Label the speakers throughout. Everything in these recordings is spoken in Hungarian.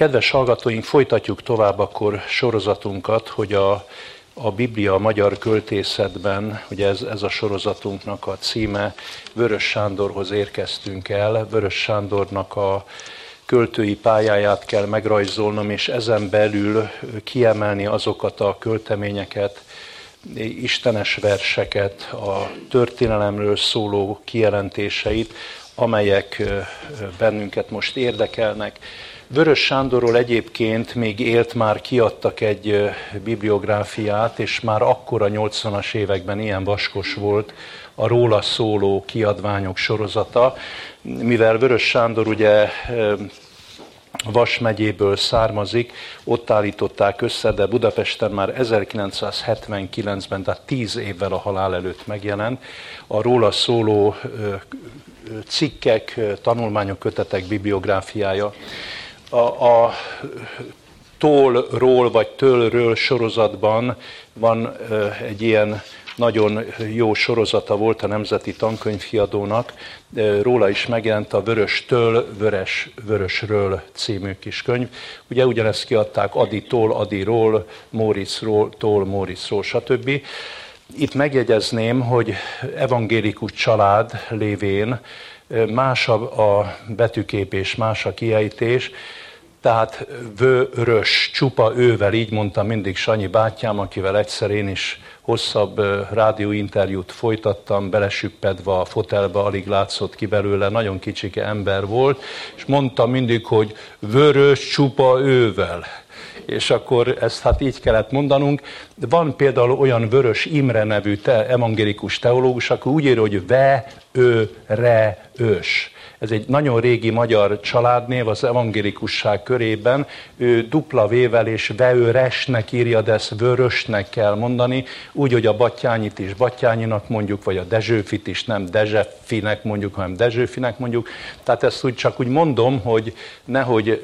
Speaker 1: Kedves hallgatóink, folytatjuk tovább akkor sorozatunkat, hogy a, a Biblia a magyar költészetben, ugye ez, ez a sorozatunknak a címe, Vörös Sándorhoz érkeztünk el, Vörös Sándornak a költői pályáját kell megrajzolnom, és ezen belül kiemelni azokat a költeményeket, istenes verseket, a történelemről szóló kijelentéseit, amelyek bennünket most érdekelnek. Vörös Sándorról egyébként még élt már kiadtak egy bibliográfiát, és már akkor a 80-as években ilyen vaskos volt a róla szóló kiadványok sorozata, mivel Vörös Sándor ugye Vas megyéből származik, ott állították össze, de Budapesten már 1979-ben, tehát 10 évvel a halál előtt megjelent, a róla szóló cikkek, tanulmányok, kötetek bibliográfiája. A, a tólról vagy tőlről sorozatban van egy ilyen nagyon jó sorozata volt a Nemzeti Tankönyvkiadónak, róla is megjelent a Vörös-től, Vörös, Vörösről című kis könyv. Ugye ugyanezt kiadták Adi-tól, Adi-ról, Móricról, tól, Móricról, stb. Itt megjegyezném, hogy evangélikus család lévén más a betűkép és más a kiejtés, tehát vörös, csupa ővel, így mondta mindig Sanyi bátyám, akivel egyszer én is hosszabb rádióinterjút folytattam, belesüppedve a fotelbe, alig látszott ki belőle, nagyon kicsike ember volt, és mondta mindig, hogy vörös, csupa ővel és akkor ezt hát így kellett mondanunk. Van például olyan Vörös Imre nevű te, evangélikus teológus, aki úgy írja, hogy ve, ő, re, ős. Ez egy nagyon régi magyar családnév az evangélikusság körében. Ő dupla vével és veőresnek írja, de ezt vörösnek kell mondani, úgy, hogy a Battyányit is Battyányinak mondjuk, vagy a Dezsőfit is nem Dezsefinek mondjuk, hanem Dezsőfinek mondjuk. Tehát ezt úgy csak úgy mondom, hogy nehogy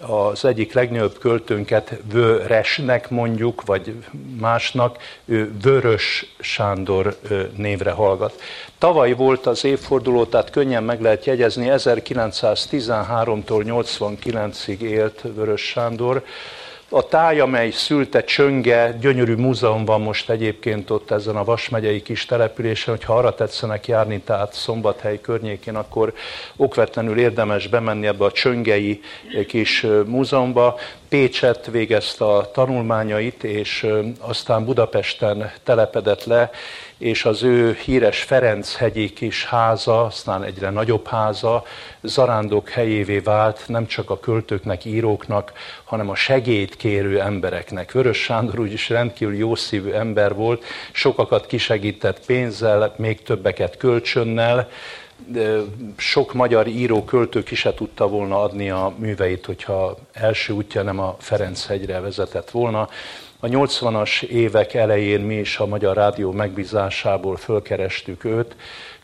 Speaker 1: az egyik legnagyobb költőnket Vöresnek mondjuk, vagy másnak, ő Vörös Sándor névre hallgat. Tavaly volt az évforduló, tehát könnyen meg lehet jegyezni, 1913-tól 89-ig élt Vörös Sándor, a táj, amely szülte Csönge, gyönyörű múzeum van most egyébként ott ezen a Vas megyei kis településen, hogyha arra tetszenek járni, tehát Szombathely környékén, akkor okvetlenül érdemes bemenni ebbe a Csöngei kis múzeumba. Pécset végezte a tanulmányait, és aztán Budapesten telepedett le, és az ő híres Ferenc-hegyi kis háza, aztán egyre nagyobb háza, zarándok helyévé vált nem csak a költőknek, íróknak, hanem a segélyt kérő embereknek. Vörös Sándor úgyis rendkívül jó szívű ember volt, sokakat kisegített pénzzel, még többeket kölcsönnel, sok magyar író, költő ki se tudta volna adni a műveit, hogyha első útja nem a Ferenc-hegyre vezetett volna. A 80-as évek elején mi is a Magyar Rádió megbízásából fölkerestük őt.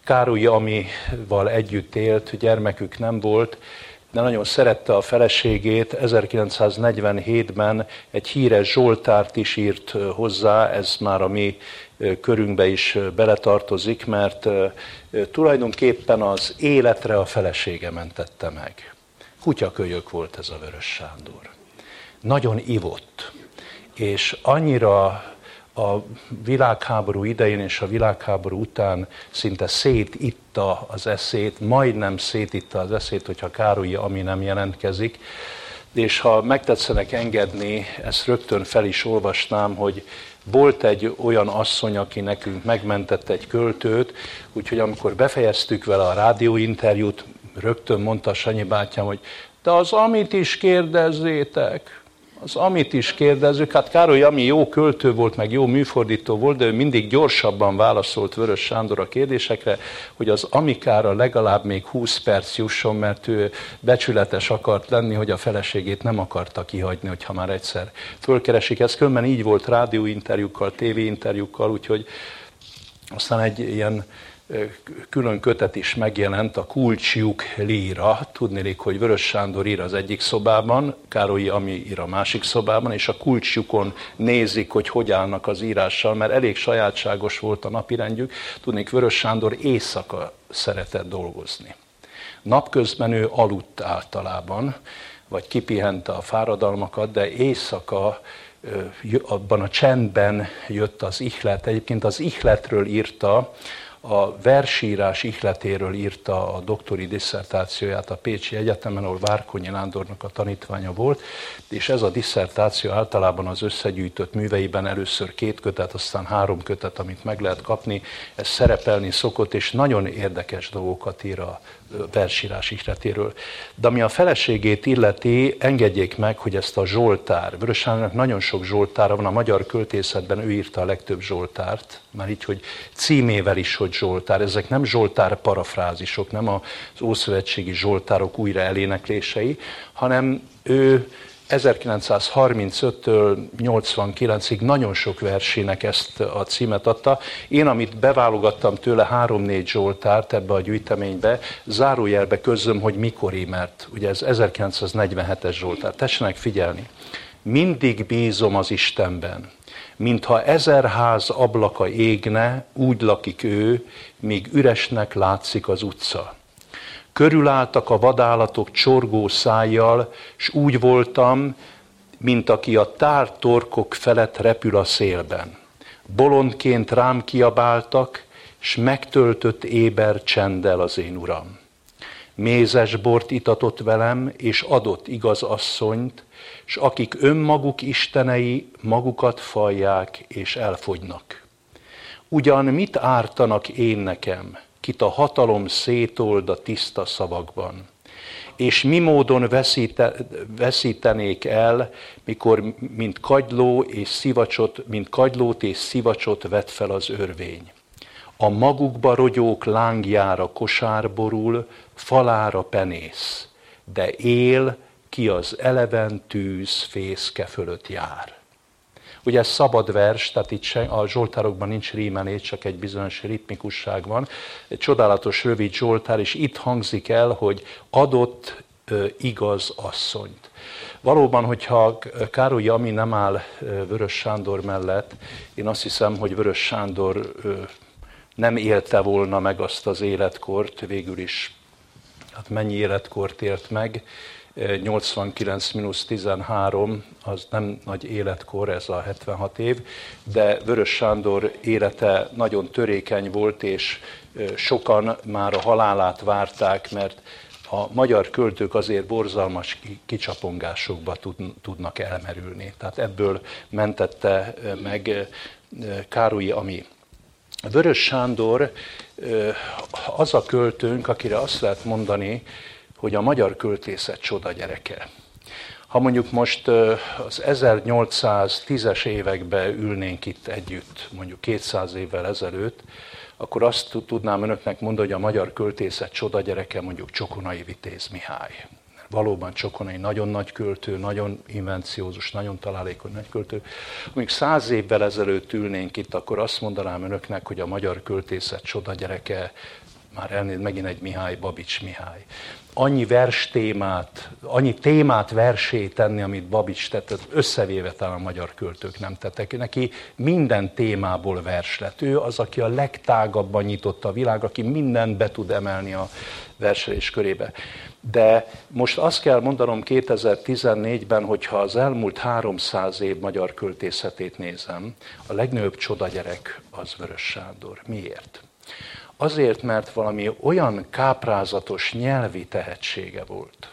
Speaker 1: Károly Amival együtt élt, gyermekük nem volt, de nagyon szerette a feleségét. 1947-ben egy híres Zsoltárt is írt hozzá, ez már a mi körünkbe is beletartozik, mert tulajdonképpen az életre a felesége mentette meg. Kutyakölyök volt ez a Vörös Sándor. Nagyon ivott és annyira a világháború idején és a világháború után szinte szétitta az eszét, majdnem szétitta az eszét, hogyha Károly ami nem jelentkezik, és ha megtetszenek engedni, ezt rögtön fel is olvasnám, hogy volt egy olyan asszony, aki nekünk megmentett egy költőt, úgyhogy amikor befejeztük vele a rádióinterjút, rögtön mondta Sanyi bátyám, hogy de az amit is kérdezzétek, az amit is kérdezzük, hát Károly ami jó költő volt, meg jó műfordító volt, de ő mindig gyorsabban válaszolt Vörös Sándor a kérdésekre, hogy az amikára legalább még 20 perc jusson, mert ő becsületes akart lenni, hogy a feleségét nem akarta kihagyni, hogyha már egyszer fölkeresik. Ez különben így volt rádióinterjúkkal, tévéinterjúkkal, úgyhogy aztán egy ilyen külön kötet is megjelent, a Kulcsjuk líra. Tudnélik, hogy Vörös Sándor ír az egyik szobában, Károlyi Ami ír a másik szobában, és a kulcsjukon nézik, hogy hogy állnak az írással, mert elég sajátságos volt a napirendjük. Tudnék, Vörös Sándor éjszaka szeretett dolgozni. Napközben ő aludt általában, vagy kipihente a fáradalmakat, de éjszaka abban a csendben jött az ihlet. Egyébként az ihletről írta a versírás ihletéről írta a doktori disszertációját a Pécsi Egyetemen, ahol Várkonyi Nándornak a tanítványa volt, és ez a disszertáció általában az összegyűjtött műveiben először két kötet, aztán három kötet, amit meg lehet kapni, ez szerepelni szokott, és nagyon érdekes dolgokat ír a versírás ihletéről. De ami a feleségét illeti, engedjék meg, hogy ezt a Zsoltár, Vörös nagyon sok Zsoltára van, a magyar költészetben ő írta a legtöbb Zsoltárt, már így, hogy címével is, hogy Zsoltár. Ezek nem Zsoltár parafrázisok, nem az Ószövetségi Zsoltárok újra eléneklései, hanem ő 1935-től 89-ig nagyon sok versének ezt a címet adta. Én, amit beválogattam tőle három-négy Zsoltárt ebbe a gyűjteménybe, zárójelbe közöm, hogy mikori, mert ugye ez 1947-es Zsoltár. Tessenek figyelni. Mindig bízom az Istenben, mintha ezer ház ablaka égne, úgy lakik ő, míg üresnek látszik az utca. Körülálltak a vadállatok csorgó szájjal, s úgy voltam, mint aki a tár torkok felett repül a szélben. Bolondként rám kiabáltak, s megtöltött éber csenddel az én uram. Mézes bort itatott velem, és adott igaz asszonyt, s akik önmaguk istenei, magukat falják és elfogynak. Ugyan mit ártanak én nekem, kit a hatalom szétold a tiszta szavakban? És mi módon veszíte, veszítenék el, mikor mint kagyló és szivacsot, mint kagylót és szivacsot vet fel az örvény? A magukba rogyók lángjára kosárborul, falára penész, de él, ki az eleven tűz fészke fölött jár. Ugye ez szabad vers, tehát itt se, a zsoltárokban nincs rímelés, csak egy bizonyos ritmikusság van. Egy csodálatos rövid zsoltár, és itt hangzik el, hogy adott igaz asszonyt. Valóban, hogyha Károly Ami nem áll Vörös Sándor mellett, én azt hiszem, hogy Vörös Sándor nem élte volna meg azt az életkort, végül is hát mennyi életkort ért meg, 89-13 az nem nagy életkor, ez a 76 év, de Vörös Sándor élete nagyon törékeny volt, és sokan már a halálát várták, mert a magyar költők azért borzalmas kicsapongásokba tudnak elmerülni. Tehát ebből mentette meg Károlyi Ami. Vörös Sándor az a költőnk, akire azt lehet mondani, hogy a magyar költészet csoda gyereke. Ha mondjuk most az 1810-es években ülnénk itt együtt, mondjuk 200 évvel ezelőtt, akkor azt tudnám önöknek mondani, hogy a magyar költészet csoda gyereke mondjuk Csokonai Vitéz Mihály. Valóban Csokonai nagyon nagy költő, nagyon invenciózus, nagyon találékony nagy költő. Mondjuk száz évvel ezelőtt ülnénk itt, akkor azt mondanám önöknek, hogy a magyar költészet csoda gyereke már elnéz megint egy Mihály, Babics Mihály annyi vers témát, annyi témát versé tenni, amit Babics tett, összevéve talán a magyar költők nem tettek. Neki minden témából vers lett. Ő az, aki a legtágabban nyitotta a világ, aki mindent be tud emelni a verselés körébe. De most azt kell mondanom 2014-ben, hogyha az elmúlt 300 év magyar költészetét nézem, a legnagyobb csodagyerek az Vörös Sándor. Miért? Azért, mert valami olyan káprázatos nyelvi tehetsége volt.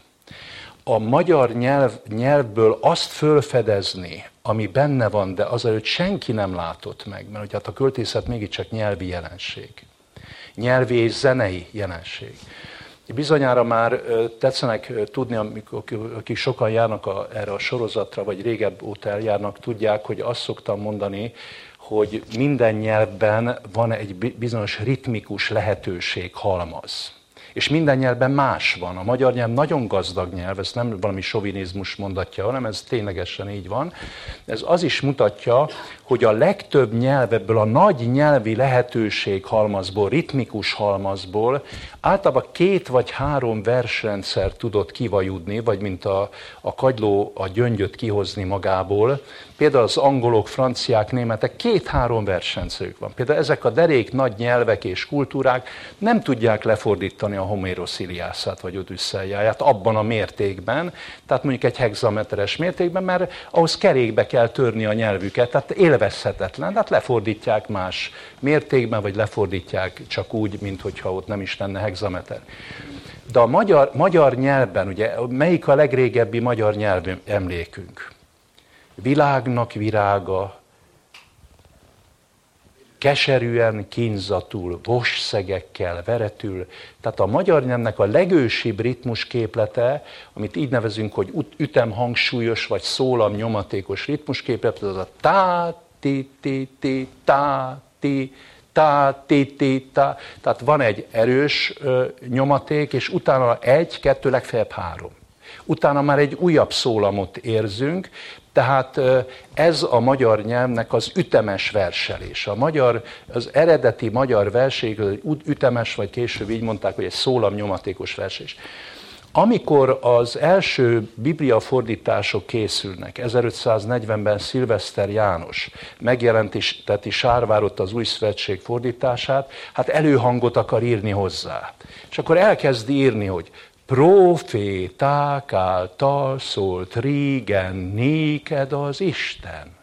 Speaker 1: A magyar nyelv, nyelvből azt fölfedezni, ami benne van, de azelőtt senki nem látott meg, mert hogy hát a költészet mégiscsak nyelvi jelenség. Nyelvi és zenei jelenség. Bizonyára már tetszenek tudni, amikor, akik sokan járnak a, erre a sorozatra, vagy régebb óta eljárnak, tudják, hogy azt szoktam mondani, hogy minden nyelvben van egy bizonyos ritmikus lehetőség halmaz. És minden nyelvben más van. A magyar nyelv nagyon gazdag nyelv, ez nem valami sovinizmus mondatja, hanem ez ténylegesen így van. Ez az is mutatja, hogy a legtöbb nyelv ebből a nagy nyelvi lehetőség halmazból, ritmikus halmazból általában két vagy három versrendszer tudott kivajudni, vagy mint a, a kagyló a gyöngyöt kihozni magából, Például az angolok, franciák, németek két-három versenyszerük van. Például ezek a derék nagy nyelvek és kultúrák nem tudják lefordítani a Homérosz Iliászát vagy Odüsszeljáját abban a mértékben, tehát mondjuk egy hexameteres mértékben, mert ahhoz kerékbe kell törni a nyelvüket, tehát élvezhetetlen, tehát lefordítják más mértékben, vagy lefordítják csak úgy, mint hogyha ott nem is lenne hexameter. De a magyar, magyar nyelvben, ugye, melyik a legrégebbi magyar nyelv emlékünk? Világnak virága, keserűen, kínzatul, vosszegekkel, veretül. Tehát a magyar nyelvnek a legősibb ritmus képlete, amit így nevezünk, hogy ütemhangsúlyos vagy szólam nyomatékos ritmus képlet, az a tá, ti, ti, ti, tá, ti, tá, ti, ti, tá. Tehát van egy erős ö, nyomaték, és utána egy, kettő, legfeljebb három. Utána már egy újabb szólamot érzünk, tehát ez a magyar nyelvnek az ütemes verselés. A magyar, az eredeti magyar verség, ütemes, vagy később így mondták, hogy egy szólam nyomatékos versés. Amikor az első bibliafordítások készülnek, 1540-ben Szilveszter János megjelenteti Sárvárot az új szövetség fordítását, hát előhangot akar írni hozzá. És akkor elkezdi írni, hogy proféták által szólt régen néked az Isten.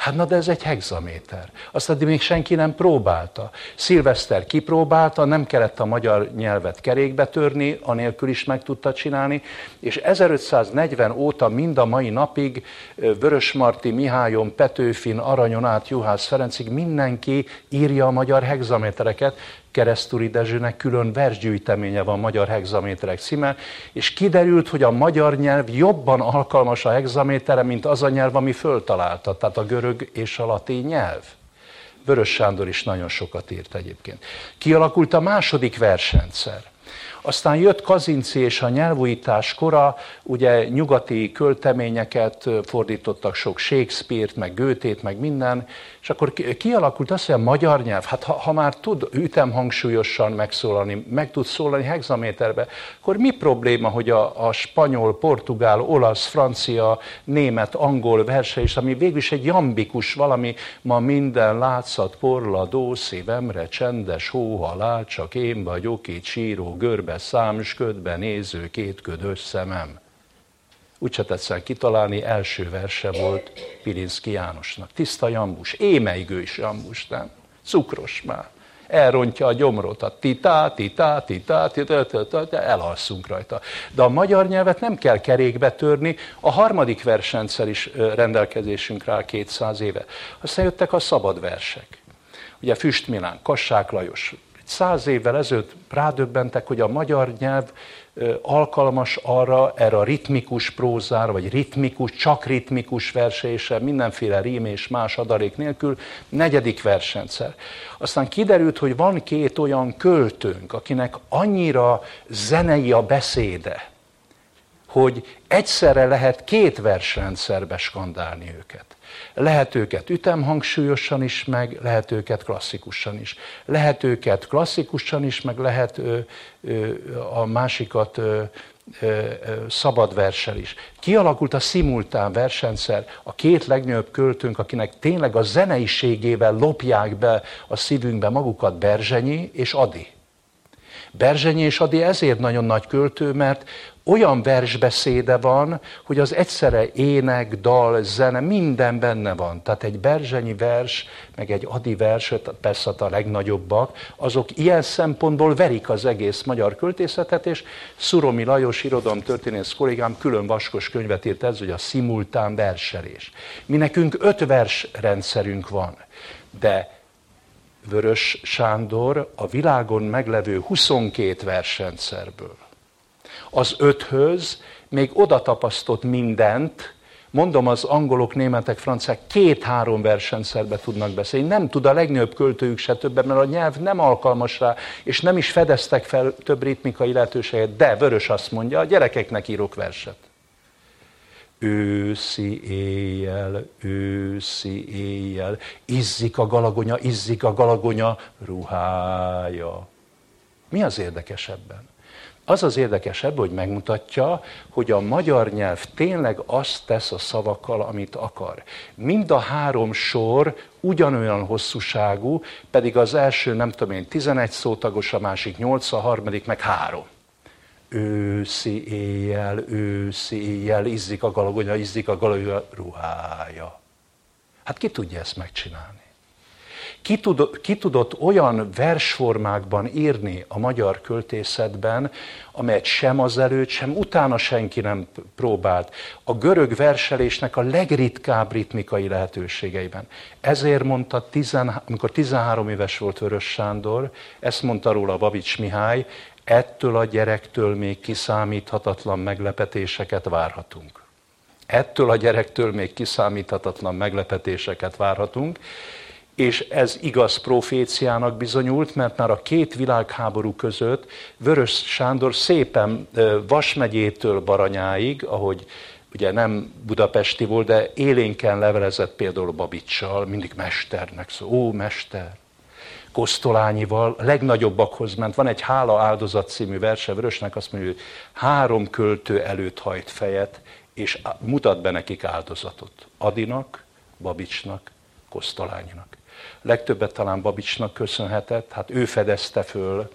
Speaker 1: Hát na, de ez egy hexaméter. Azt eddig még senki nem próbálta. Szilveszter kipróbálta, nem kellett a magyar nyelvet kerékbe törni, anélkül is meg tudta csinálni, és 1540 óta mind a mai napig Vörösmarty, Mihályon, Petőfin, Aranyon át Juhász Ferencig mindenki írja a magyar hexamétereket, Keresztúri Dezsőnek külön versgyűjteménye van magyar hexaméterek címe, és kiderült, hogy a magyar nyelv jobban alkalmas a hexamétere, mint az a nyelv, ami föltalálta, tehát a görög és a latin nyelv. Vörös Sándor is nagyon sokat írt egyébként. Kialakult a második versrendszer. Aztán jött Kazinci és a nyelvújítás kora, ugye nyugati költeményeket fordítottak sok Shakespeare-t, meg Goethe-t, meg minden, és akkor kialakult az, hogy a magyar nyelv, hát ha, ha már tud ütemhangsúlyosan megszólalni, meg tud szólani hexaméterbe, akkor mi probléma, hogy a, a spanyol, portugál, olasz, francia, német, angol verse is, ami végül is egy jambikus valami, ma minden látszat porladó, szívemre csendes hóhalál, csak én vagyok itt síró görbe szám, ködbe néző két ködös szemem úgyse tetszen kitalálni, első verse volt Pilinszki Jánosnak. Tiszta jambus, émeigős jambus, nem? Cukros már. Elrontja a gyomrot, a titá, titá, titá, titá, titá, titá, elalszunk rajta. De a magyar nyelvet nem kell kerékbe törni, a harmadik versrendszer is rendelkezésünkre áll 200 éve. Aztán jöttek a szabad versek. Ugye Füst Milán, Kassák Lajos, száz évvel ezelőtt rádöbbentek, hogy a magyar nyelv alkalmas arra, erre a ritmikus prózára, vagy ritmikus, csak ritmikus versése, mindenféle rím és más adalék nélkül, negyedik versenyszer. Aztán kiderült, hogy van két olyan költőnk, akinek annyira zenei a beszéde, hogy egyszerre lehet két versrendszerbe skandálni őket. Lehet őket ütemhangsúlyosan is, meg lehet őket klasszikusan is. Lehet őket klasszikusan is, meg lehet ö, ö, a másikat ö, szabad versel is. Kialakult a szimultán versenyszer, a két legnagyobb költőnk, akinek tényleg a zeneiségével lopják be a szívünkbe magukat Berzsenyi és Adi. Berzsenyi és Adi ezért nagyon nagy költő, mert olyan versbeszéde van, hogy az egyszerre ének, dal, zene, minden benne van. Tehát egy Berzsenyi vers, meg egy Adi vers, persze a legnagyobbak, azok ilyen szempontból verik az egész magyar költészetet, és Szuromi Lajos irodalom történész kollégám külön vaskos könyvet írt ez, hogy a szimultán verselés. Mi nekünk öt versrendszerünk van, de Vörös Sándor a világon meglevő 22 versrendszerből az öthöz még oda tapasztott mindent, mondom, az angolok, németek, franciák két-három versenyszerbe tudnak beszélni. Nem tud a legnagyobb költőjük se többet, mert a nyelv nem alkalmas rá, és nem is fedeztek fel több ritmikai lehetőséget. De Vörös azt mondja, a gyerekeknek írok verset. Őszi éjjel, őszi éjjel, izzik a galagonya, izzik a galagonya ruhája. Mi az érdekesebben? Az az érdekesebb, hogy megmutatja, hogy a magyar nyelv tényleg azt tesz a szavakkal, amit akar. Mind a három sor ugyanolyan hosszúságú, pedig az első, nem tudom én, 11 szótagos, a másik 8, a harmadik meg 3 őszi éjjel, őszi éjjel, izzik a galagonya, izzik a galagonya ruhája. Hát ki tudja ezt megcsinálni? Ki tudott, ki tudott olyan versformákban írni a magyar költészetben, amelyet sem az előtt, sem utána senki nem próbált. A görög verselésnek a legritkább ritmikai lehetőségeiben. Ezért mondta, tizen, amikor 13 éves volt Vörös Sándor, ezt mondta róla Babics Mihály, ettől a gyerektől még kiszámíthatatlan meglepetéseket várhatunk. Ettől a gyerektől még kiszámíthatatlan meglepetéseket várhatunk, és ez igaz proféciának bizonyult, mert már a két világháború között Vörös Sándor szépen Vas megyétől Baranyáig, ahogy ugye nem budapesti volt, de élénken levelezett például Babicsal, mindig mesternek szó, ó, mester, Kosztolányival, legnagyobbakhoz ment. Van egy Hála áldozat című verse Vörösnek, azt mondja, hogy három költő előtt hajt fejet, és mutat be nekik áldozatot. Adinak, Babicsnak, Kosztolányinak. Legtöbbet talán Babicsnak köszönhetett, hát ő fedezte föl.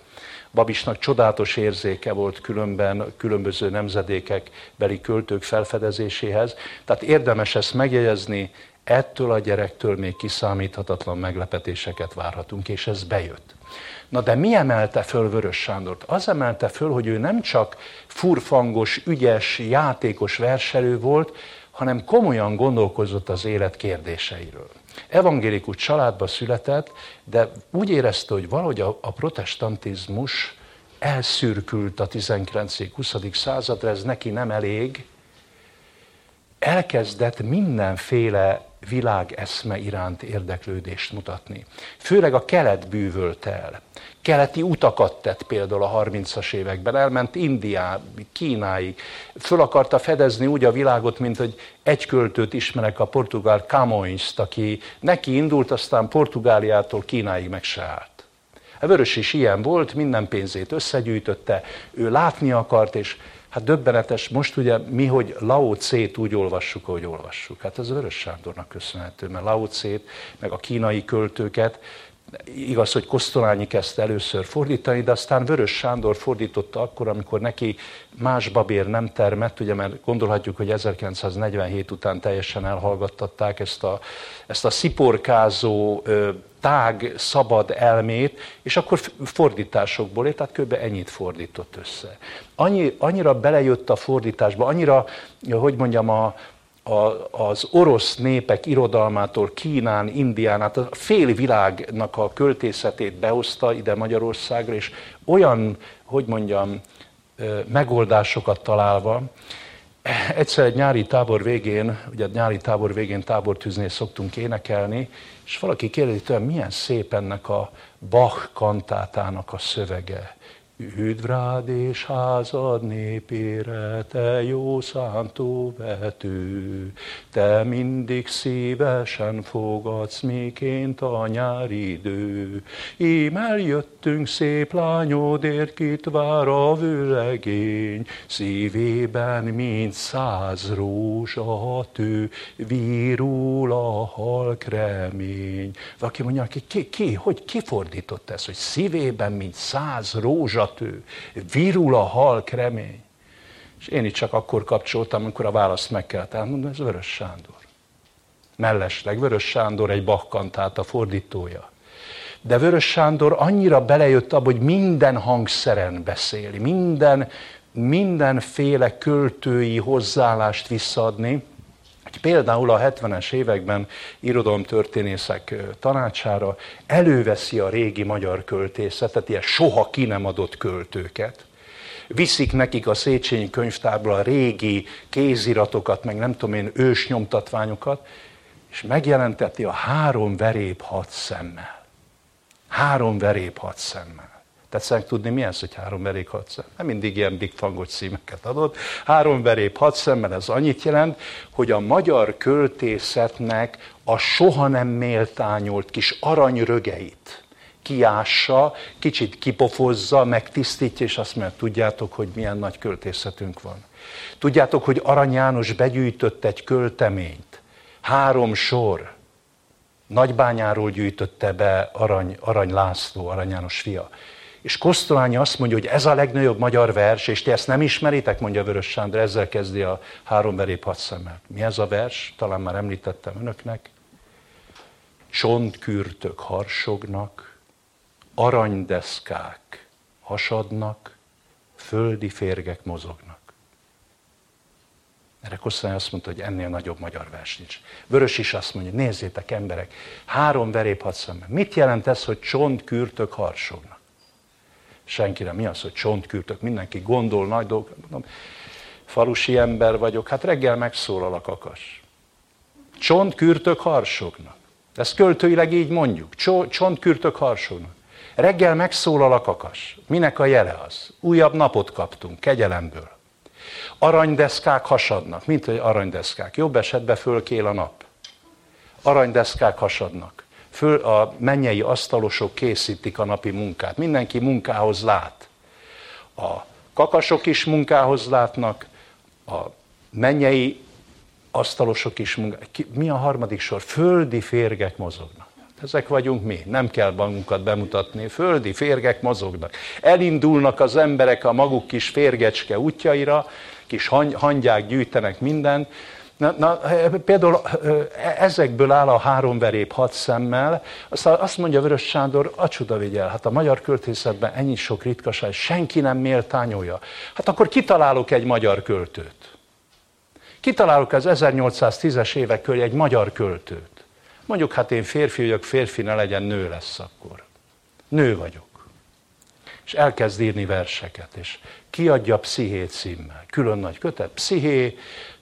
Speaker 1: Babisnak csodálatos érzéke volt különben különböző nemzedékek beli költők felfedezéséhez. Tehát érdemes ezt megjegyezni, ettől a gyerektől még kiszámíthatatlan meglepetéseket várhatunk, és ez bejött. Na de mi emelte föl Vörös Sándort? Az emelte föl, hogy ő nem csak furfangos, ügyes, játékos verselő volt, hanem komolyan gondolkozott az élet kérdéseiről. Evangélikus családba született, de úgy érezte, hogy valahogy a, a protestantizmus elszürkült a 19.-20. századra, ez neki nem elég, elkezdett mindenféle világeszme iránt érdeklődést mutatni. Főleg a kelet bűvölt el. Keleti utakat tett például a 30-as években, elment Indiáig, Kínáig, föl akarta fedezni úgy a világot, mint hogy egy költőt ismerek, a portugál camões aki neki indult, aztán Portugáliától Kínáig meg se állt. A Vörös is ilyen volt, minden pénzét összegyűjtötte, ő látni akart, és Hát döbbenetes, most ugye mi, hogy Lao Tse-t úgy olvassuk, ahogy olvassuk. Hát ez Vörös Sándornak köszönhető, mert Lao Tse-t, meg a kínai költőket, igaz, hogy Kosztolányi kezdte először fordítani, de aztán Vörös Sándor fordította akkor, amikor neki más babér nem termett, ugye mert gondolhatjuk, hogy 1947 után teljesen elhallgattatták ezt a, ezt a sziporkázó tág, szabad elmét, és akkor fordításokból ért, tehát kb. ennyit fordított össze. Annyi, annyira belejött a fordításba, annyira, hogy mondjam, a, a, az orosz népek irodalmától Kínán, Indián, hát a fél világnak a költészetét behozta ide Magyarországra, és olyan, hogy mondjam, megoldásokat találva, egyszer egy nyári tábor végén, ugye nyári tábor végén tábortűznél szoktunk énekelni, és valaki kérdezi tőlem, milyen szép ennek a Bach kantátának a szövege. Üdv rád és házad népére, te jó szántó vető, te mindig szívesen fogadsz miként a nyári idő. Ím eljöttünk szép lányodért, kit vár a vőlegény, szívében mint száz rózsa tő, vírul a halk remény. Valaki mondja, ki, ki, hogy kifordított ezt, hogy szívében mint száz rózsa illatő, virul a halk remény. És én itt csak akkor kapcsoltam, amikor a választ meg kellett elmondani, ez Vörös Sándor. Mellesleg Vörös Sándor egy bakkantát a fordítója. De Vörös Sándor annyira belejött abba, hogy minden hangszeren beszéli, minden, mindenféle költői hozzáállást visszaadni, például a 70-es években irodalomtörténészek tanácsára előveszi a régi magyar költészetet, ilyen soha ki nem adott költőket, viszik nekik a Széchenyi könyvtárból a régi kéziratokat, meg nem tudom én, ősnyomtatványokat, és megjelenteti a három verép hat szemmel. Három verép hat szemmel. Tetszenek tudni, mi ez, hogy három verék hat szem? Nem mindig ilyen big fangos címeket adott. Három verép hat szemmel ez annyit jelent, hogy a magyar költészetnek a soha nem méltányolt kis aranyrögeit kiássa, kicsit kipofozza, megtisztítja, és azt mondja, tudjátok, hogy milyen nagy költészetünk van. Tudjátok, hogy Arany János begyűjtött egy költeményt, három sor, Nagybányáról gyűjtötte be Arany, Arany László, Arany János fia. És Kosztolányi azt mondja, hogy ez a legnagyobb magyar vers, és ti ezt nem ismeritek, mondja Vörös Sándor, ezzel kezdi a három verép hat szemmel. Mi ez a vers? Talán már említettem önöknek. Csontkürtök harsognak, aranydeszkák hasadnak, földi férgek mozognak. Erre Kosztolányi azt mondta, hogy ennél nagyobb magyar vers nincs. Vörös is azt mondja, nézzétek emberek, három verép hat szemmel. Mit jelent ez, hogy csontkürtök harsognak? Senkire. Mi az, hogy csontkürtök? Mindenki gondol nagy dolgok. Mondom, falusi ember vagyok, hát reggel megszólal a kakas. Csontkürtök harsognak. Ezt költőileg így mondjuk. Csontkürtök harsognak. Reggel megszólal a kakas. Minek a jele az? Újabb napot kaptunk, kegyelemből. Aranydeszkák hasadnak, mint hogy aranydeszkák. Jobb esetben fölkél a nap. Aranydeszkák hasadnak föl, a mennyei asztalosok készítik a napi munkát. Mindenki munkához lát. A kakasok is munkához látnak, a mennyei asztalosok is munkához. Mi a harmadik sor? Földi férgek mozognak. Ezek vagyunk mi, nem kell magunkat bemutatni, földi férgek mozognak. Elindulnak az emberek a maguk kis férgecske útjaira, kis hangyák gyűjtenek mindent, Na, na, például ezekből áll a három verép hat szemmel, aztán azt mondja Vörös Sándor, a csuda vigyel, hát a magyar költészetben ennyi sok ritkaság, senki nem méltányolja. Hát akkor kitalálok egy magyar költőt. Kitalálok az 1810-es évek körül egy magyar költőt. Mondjuk, hát én férfi vagyok, férfi ne legyen, nő lesz akkor. Nő vagyok. És elkezd írni verseket, és kiadja Psziché címmel. Külön nagy kötet. Psziché,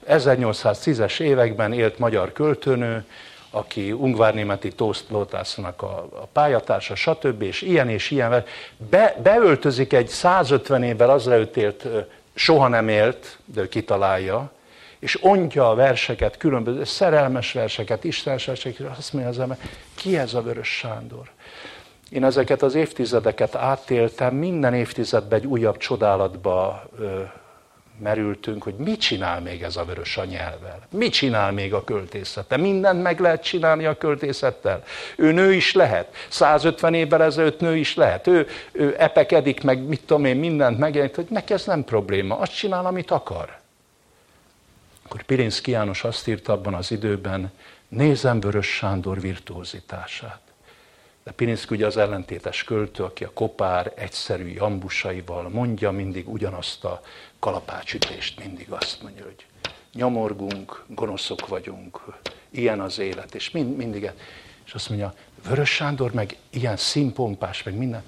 Speaker 1: 1810-es években élt magyar költőnő, aki ungvárnémeti Tóth Lótásznak a, a pályatársa, stb. és ilyen és ilyen. Be, beöltözik egy 150 évvel azelőtt élt, soha nem élt, de ő kitalálja, és ontja a verseket, különböző szerelmes verseket, istenes verseket, azt mondja az ember, ki ez a Vörös Sándor? Én ezeket az évtizedeket átéltem, minden évtizedben egy újabb csodálatba merültünk, hogy mit csinál még ez a vörös a nyelvvel? Mit csinál még a költészete? Mindent meg lehet csinálni a költészettel. Ő nő is lehet. 150 évvel ezelőtt nő is lehet. Ő, ő epekedik, meg mit tudom én, mindent megjelent, hogy neki ez nem probléma. Azt csinál, amit akar. Akkor Pirinszki János azt írta abban az időben, nézem Vörös Sándor virtuózitását. De Pirinszki ugye az ellentétes költő, aki a kopár, egyszerű jambusaival mondja mindig ugyanazt a kalapácsütést, mindig azt mondja, hogy nyomorgunk, gonoszok vagyunk, ilyen az élet, és mind, mindig. És azt mondja, Vörös Sándor meg ilyen színpompás, meg minden.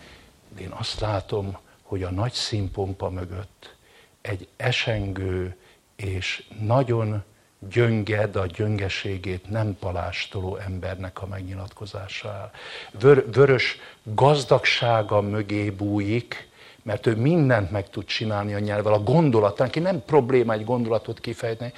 Speaker 1: De én azt látom, hogy a nagy színpompa mögött egy esengő és nagyon gyönge, de a gyöngeségét nem palástoló embernek a megnyilatkozása áll. Vör, vörös gazdagsága mögé bújik, mert ő mindent meg tud csinálni a nyelvvel, a gondolatán, ki nem probléma egy gondolatot kifejteni.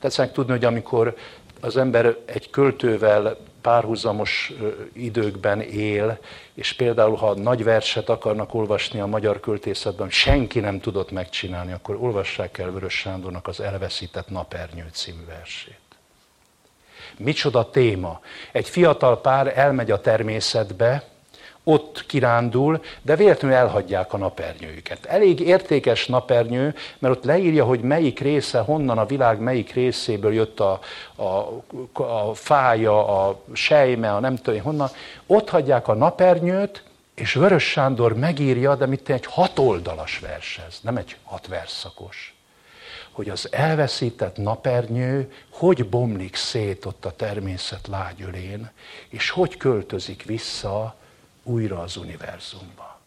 Speaker 1: Tetszenek tudni, hogy amikor az ember egy költővel párhuzamos időkben él, és például, ha nagy verset akarnak olvasni a magyar költészetben, senki nem tudott megcsinálni, akkor olvassák el Vörös Sándornak az Elveszített napernyő című versét. Micsoda téma. Egy fiatal pár elmegy a természetbe, ott kirándul, de véletlenül elhagyják a napernyőjüket. Elég értékes napernyő, mert ott leírja, hogy melyik része, honnan a világ melyik részéből jött a, a, a fája, a sejme, a nem tudom honnan. Ott hagyják a napernyőt, és Vörös Sándor megírja, de mit egy hatoldalas vershez, nem egy hat verszakos hogy az elveszített napernyő hogy bomlik szét ott a természet lágyölén, és hogy költözik vissza újra az univerzumba.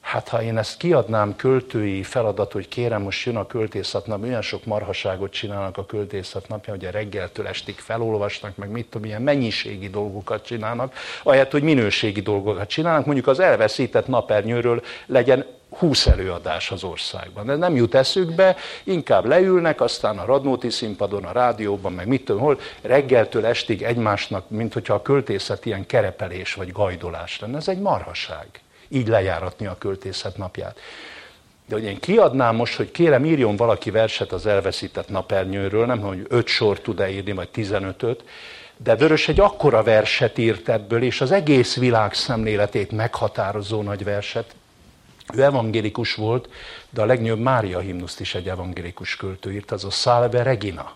Speaker 1: Hát ha én ezt kiadnám költői feladat, hogy kérem, most jön a költészetnap, olyan sok marhaságot csinálnak a költészetnapja, hogy a reggeltől estig felolvasnak, meg mit tudom, ilyen mennyiségi dolgokat csinálnak, ahelyett, hogy minőségi dolgokat csinálnak, mondjuk az elveszített napernyőről legyen 20 előadás az országban. De nem jut eszükbe, inkább leülnek, aztán a Radnóti színpadon, a rádióban, meg mit tudom, hol, reggeltől estig egymásnak, mint hogyha a költészet ilyen kerepelés vagy gajdolás lenne. Ez egy marhaság. Így lejáratni a költészet napját. De hogy én kiadnám most, hogy kérem írjon valaki verset az elveszített napernyőről, nem hogy öt sor tud-e írni, vagy tizenötöt, de Vörös egy akkora verset írt ebből, és az egész világ szemléletét meghatározó nagy verset. Ő evangélikus volt, de a legnagyobb Mária himnuszt is egy evangélikus költő írt, az a Salve Regina.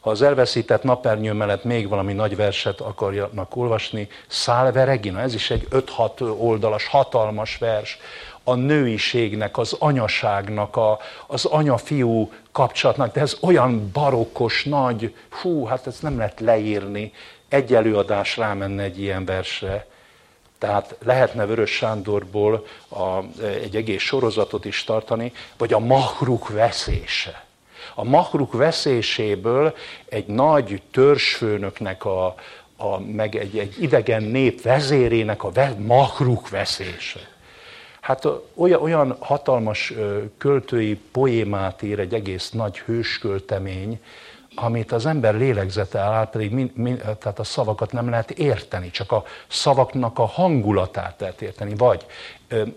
Speaker 1: Ha az elveszített napernyő mellett még valami nagy verset akarjanak olvasni, Salve Regina, ez is egy 5-6 oldalas, hatalmas vers, a nőiségnek, az anyaságnak, a, az anya-fiú kapcsolatnak, de ez olyan barokkos, nagy, hú, hát ezt nem lehet leírni, egy előadás rámenne egy ilyen versre. Tehát lehetne Vörös Sándorból a, egy egész sorozatot is tartani, vagy a mahruk veszése. A mahruk veszéséből egy nagy törzsfőnöknek a, a, meg egy, egy idegen nép vezérének a ve, mahruk veszése. Hát olyan, olyan hatalmas költői poémát ír egy egész nagy hősköltemény, amit az ember lélegzete áll, pedig min, min, tehát a szavakat nem lehet érteni, csak a szavaknak a hangulatát lehet érteni. Vagy,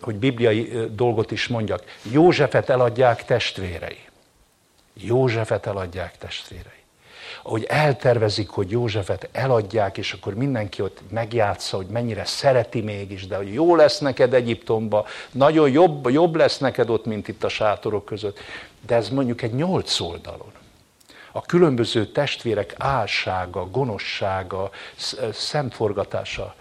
Speaker 1: hogy bibliai dolgot is mondjak, Józsefet eladják testvérei. Józsefet eladják testvérei ahogy eltervezik, hogy Józsefet eladják, és akkor mindenki ott megjátsza, hogy mennyire szereti mégis, de hogy jó lesz neked Egyiptomba, nagyon jobb, jobb lesz neked ott, mint itt a sátorok között. De ez mondjuk egy nyolc oldalon. A különböző testvérek álsága, gonoszsága, szemforgatása,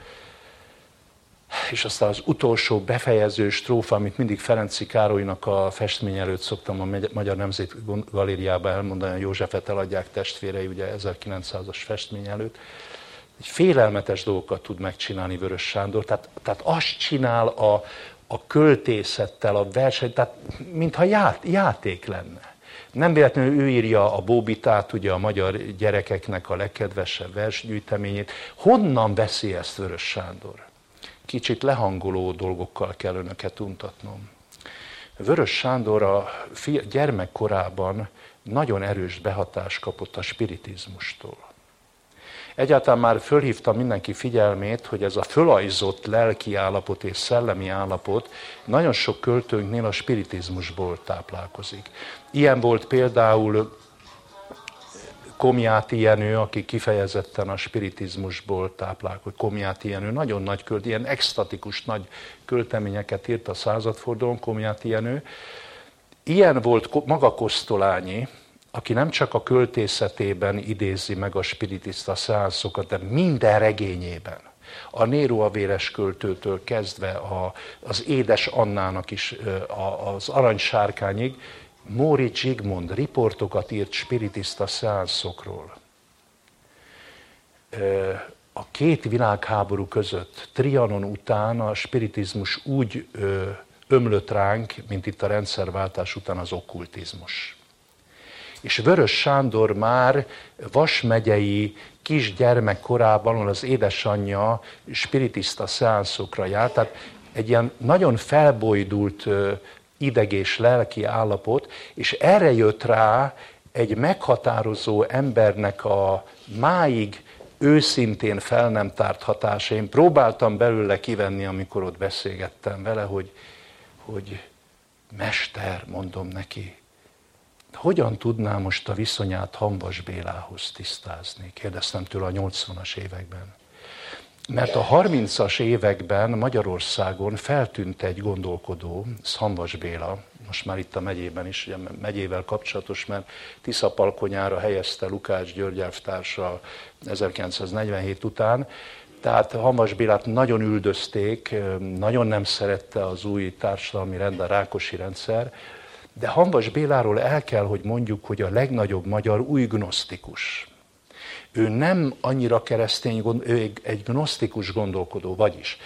Speaker 1: és aztán az utolsó befejező strófa, amit mindig Ferenci Károlynak a festmény előtt szoktam a Magyar Nemzet Galériába elmondani, a Józsefet eladják testvérei, ugye 1900-as festmény előtt, egy félelmetes dolgokat tud megcsinálni Vörös Sándor, tehát, tehát azt csinál a, a költészettel, a verseny, tehát mintha ját, játék lenne. Nem véletlenül ő írja a Bóbitát, ugye a magyar gyerekeknek a legkedvesebb versgyűjteményét. Honnan veszi ezt Vörös Sándor? kicsit lehangoló dolgokkal kell önöket untatnom. Vörös Sándor a gyermekkorában nagyon erős behatást kapott a spiritizmustól. Egyáltalán már fölhívta mindenki figyelmét, hogy ez a fölajzott lelki állapot és szellemi állapot nagyon sok költőnknél a spiritizmusból táplálkozik. Ilyen volt például Komjáti Jenő, aki kifejezetten a spiritizmusból táplálkozik, Komjáti Jenő, nagyon nagy költ, ilyen extatikus nagy költeményeket írt a századfordulón Komjáti Jenő. Ilyen volt maga Kosztolányi, aki nem csak a költészetében idézi meg a spiritista szeánszokat, de minden regényében. A Néró a véres költőtől kezdve a, az édes Annának is, a, az aranysárkányig Móri Zsigmond riportokat írt spiritista szeánszokról. A két világháború között, Trianon után a spiritizmus úgy ömlött ránk, mint itt a rendszerváltás után az okkultizmus. És Vörös Sándor már Vas megyei kisgyermek korában az édesanyja spiritista szeánszokra járt, tehát egy ilyen nagyon felbojdult idegés lelki állapot, és erre jött rá egy meghatározó embernek a máig őszintén fel nem tárt hatása. Én próbáltam belőle kivenni, amikor ott beszélgettem vele, hogy, hogy mester, mondom neki, hogyan tudná most a viszonyát Hanvas Bélához tisztázni? Kérdeztem tőle a 80-as években. Mert a 30-as években Magyarországon feltűnt egy gondolkodó, Szanvas Béla, most már itt a megyében is, ugye megyével kapcsolatos, mert Tiszapalkonyára helyezte Lukács György elvtársa 1947 után, tehát Hamas Bélát nagyon üldözték, nagyon nem szerette az új társadalmi rend, a Rákosi rendszer, de Hanvas Béláról el kell, hogy mondjuk, hogy a legnagyobb magyar új. Ő nem annyira keresztény, ő egy gnosztikus gondolkodó, vagyis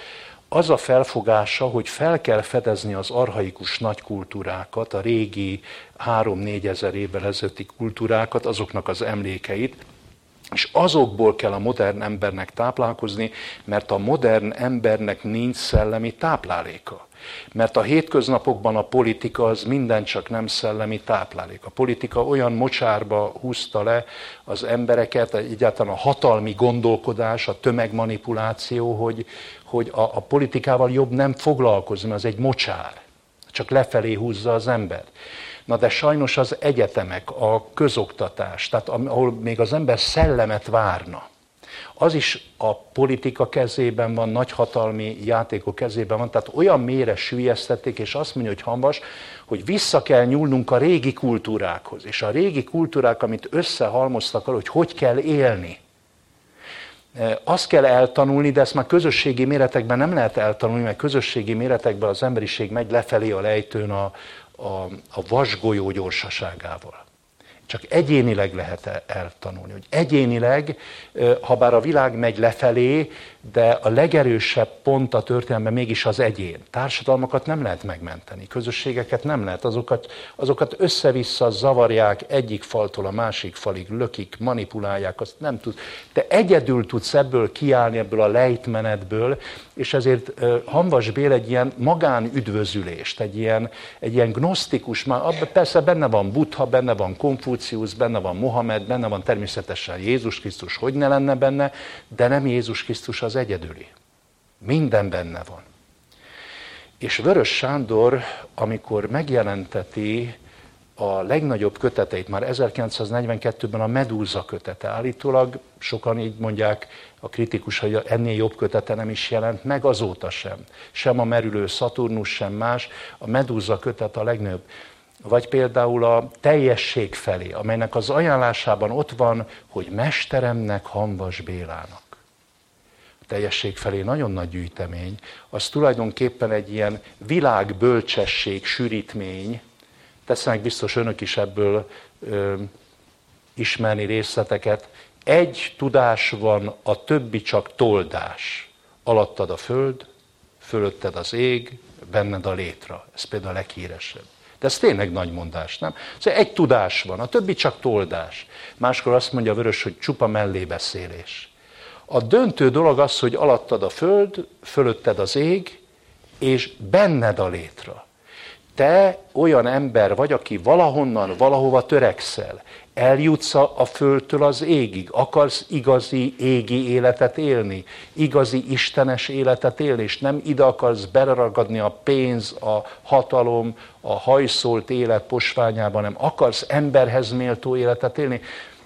Speaker 1: az a felfogása, hogy fel kell fedezni az arhaikus nagykultúrákat, a régi 3-4 ezer évvel ezelőtti kultúrákat, azoknak az emlékeit, És azokból kell a modern embernek táplálkozni, mert a modern embernek nincs szellemi tápláléka. Mert a hétköznapokban a politika az minden csak nem szellemi táplálék. A politika olyan mocsárba húzta le az embereket, egyáltalán a hatalmi gondolkodás, a tömegmanipuláció, hogy, hogy a, a politikával jobb nem foglalkozni, az egy mocsár. Csak lefelé húzza az ember. Na de sajnos az egyetemek, a közoktatás, tehát ahol még az ember szellemet várna, az is a politika kezében van, nagyhatalmi játékok kezében van, tehát olyan mélyre sűjesztették, és azt mondja, hogy Hambas, hogy vissza kell nyúlnunk a régi kultúrákhoz. És a régi kultúrák, amit összehalmoztak arra, hogy hogy kell élni. E, azt kell eltanulni, de ezt már közösségi méretekben nem lehet eltanulni, mert közösségi méretekben az emberiség megy lefelé a lejtőn a, a, a vasgolyó gyorsaságával. Csak egyénileg lehet eltanulni, hogy egyénileg, ha bár a világ megy lefelé, de a legerősebb pont a történelemben mégis az egyén. Társadalmakat nem lehet megmenteni, közösségeket nem lehet, azokat, azokat össze-vissza zavarják egyik faltól a másik falig, lökik, manipulálják, azt nem tud. Te egyedül tudsz ebből kiállni, ebből a lejtmenetből, és ezért Hanvas Bél egy ilyen magánüdvözülést, egy ilyen, egy ilyen gnosztikus, már persze benne van Buddha, benne van Konfucius, benne van Mohamed, benne van természetesen Jézus Krisztus, hogy ne lenne benne, de nem Jézus Krisztus az egyedüli. Minden benne van. És Vörös Sándor, amikor megjelenteti a legnagyobb köteteit, már 1942-ben a Medúza kötete. Állítólag sokan így mondják, a kritikus, hogy ennél jobb kötete nem is jelent meg azóta sem. Sem a merülő Saturnus, sem más. A Medúza kötet a legnagyobb. Vagy például a teljesség felé, amelynek az ajánlásában ott van, hogy mesteremnek Hanvas Bélának. A teljesség felé nagyon nagy gyűjtemény. Az tulajdonképpen egy ilyen világbölcsesség sűrítmény, tesznek biztos önök is ebből ö, ismerni részleteket. Egy tudás van, a többi csak toldás. Alattad a föld, fölötted az ég, benned a létra. Ez például a leghíresebb. De ez tényleg nagy mondás, nem? Szóval egy tudás van, a többi csak toldás. Máskor azt mondja a Vörös, hogy csupa mellébeszélés. A döntő dolog az, hogy alattad a föld, fölötted az ég, és benned a létra. Te olyan ember vagy, aki valahonnan, valahova törekszel. Eljutsz a földtől az égig. Akarsz igazi égi életet élni, igazi istenes életet élni, és nem ide akarsz beraragadni a pénz, a hatalom, a hajszolt élet posványában, nem akarsz emberhez méltó életet élni.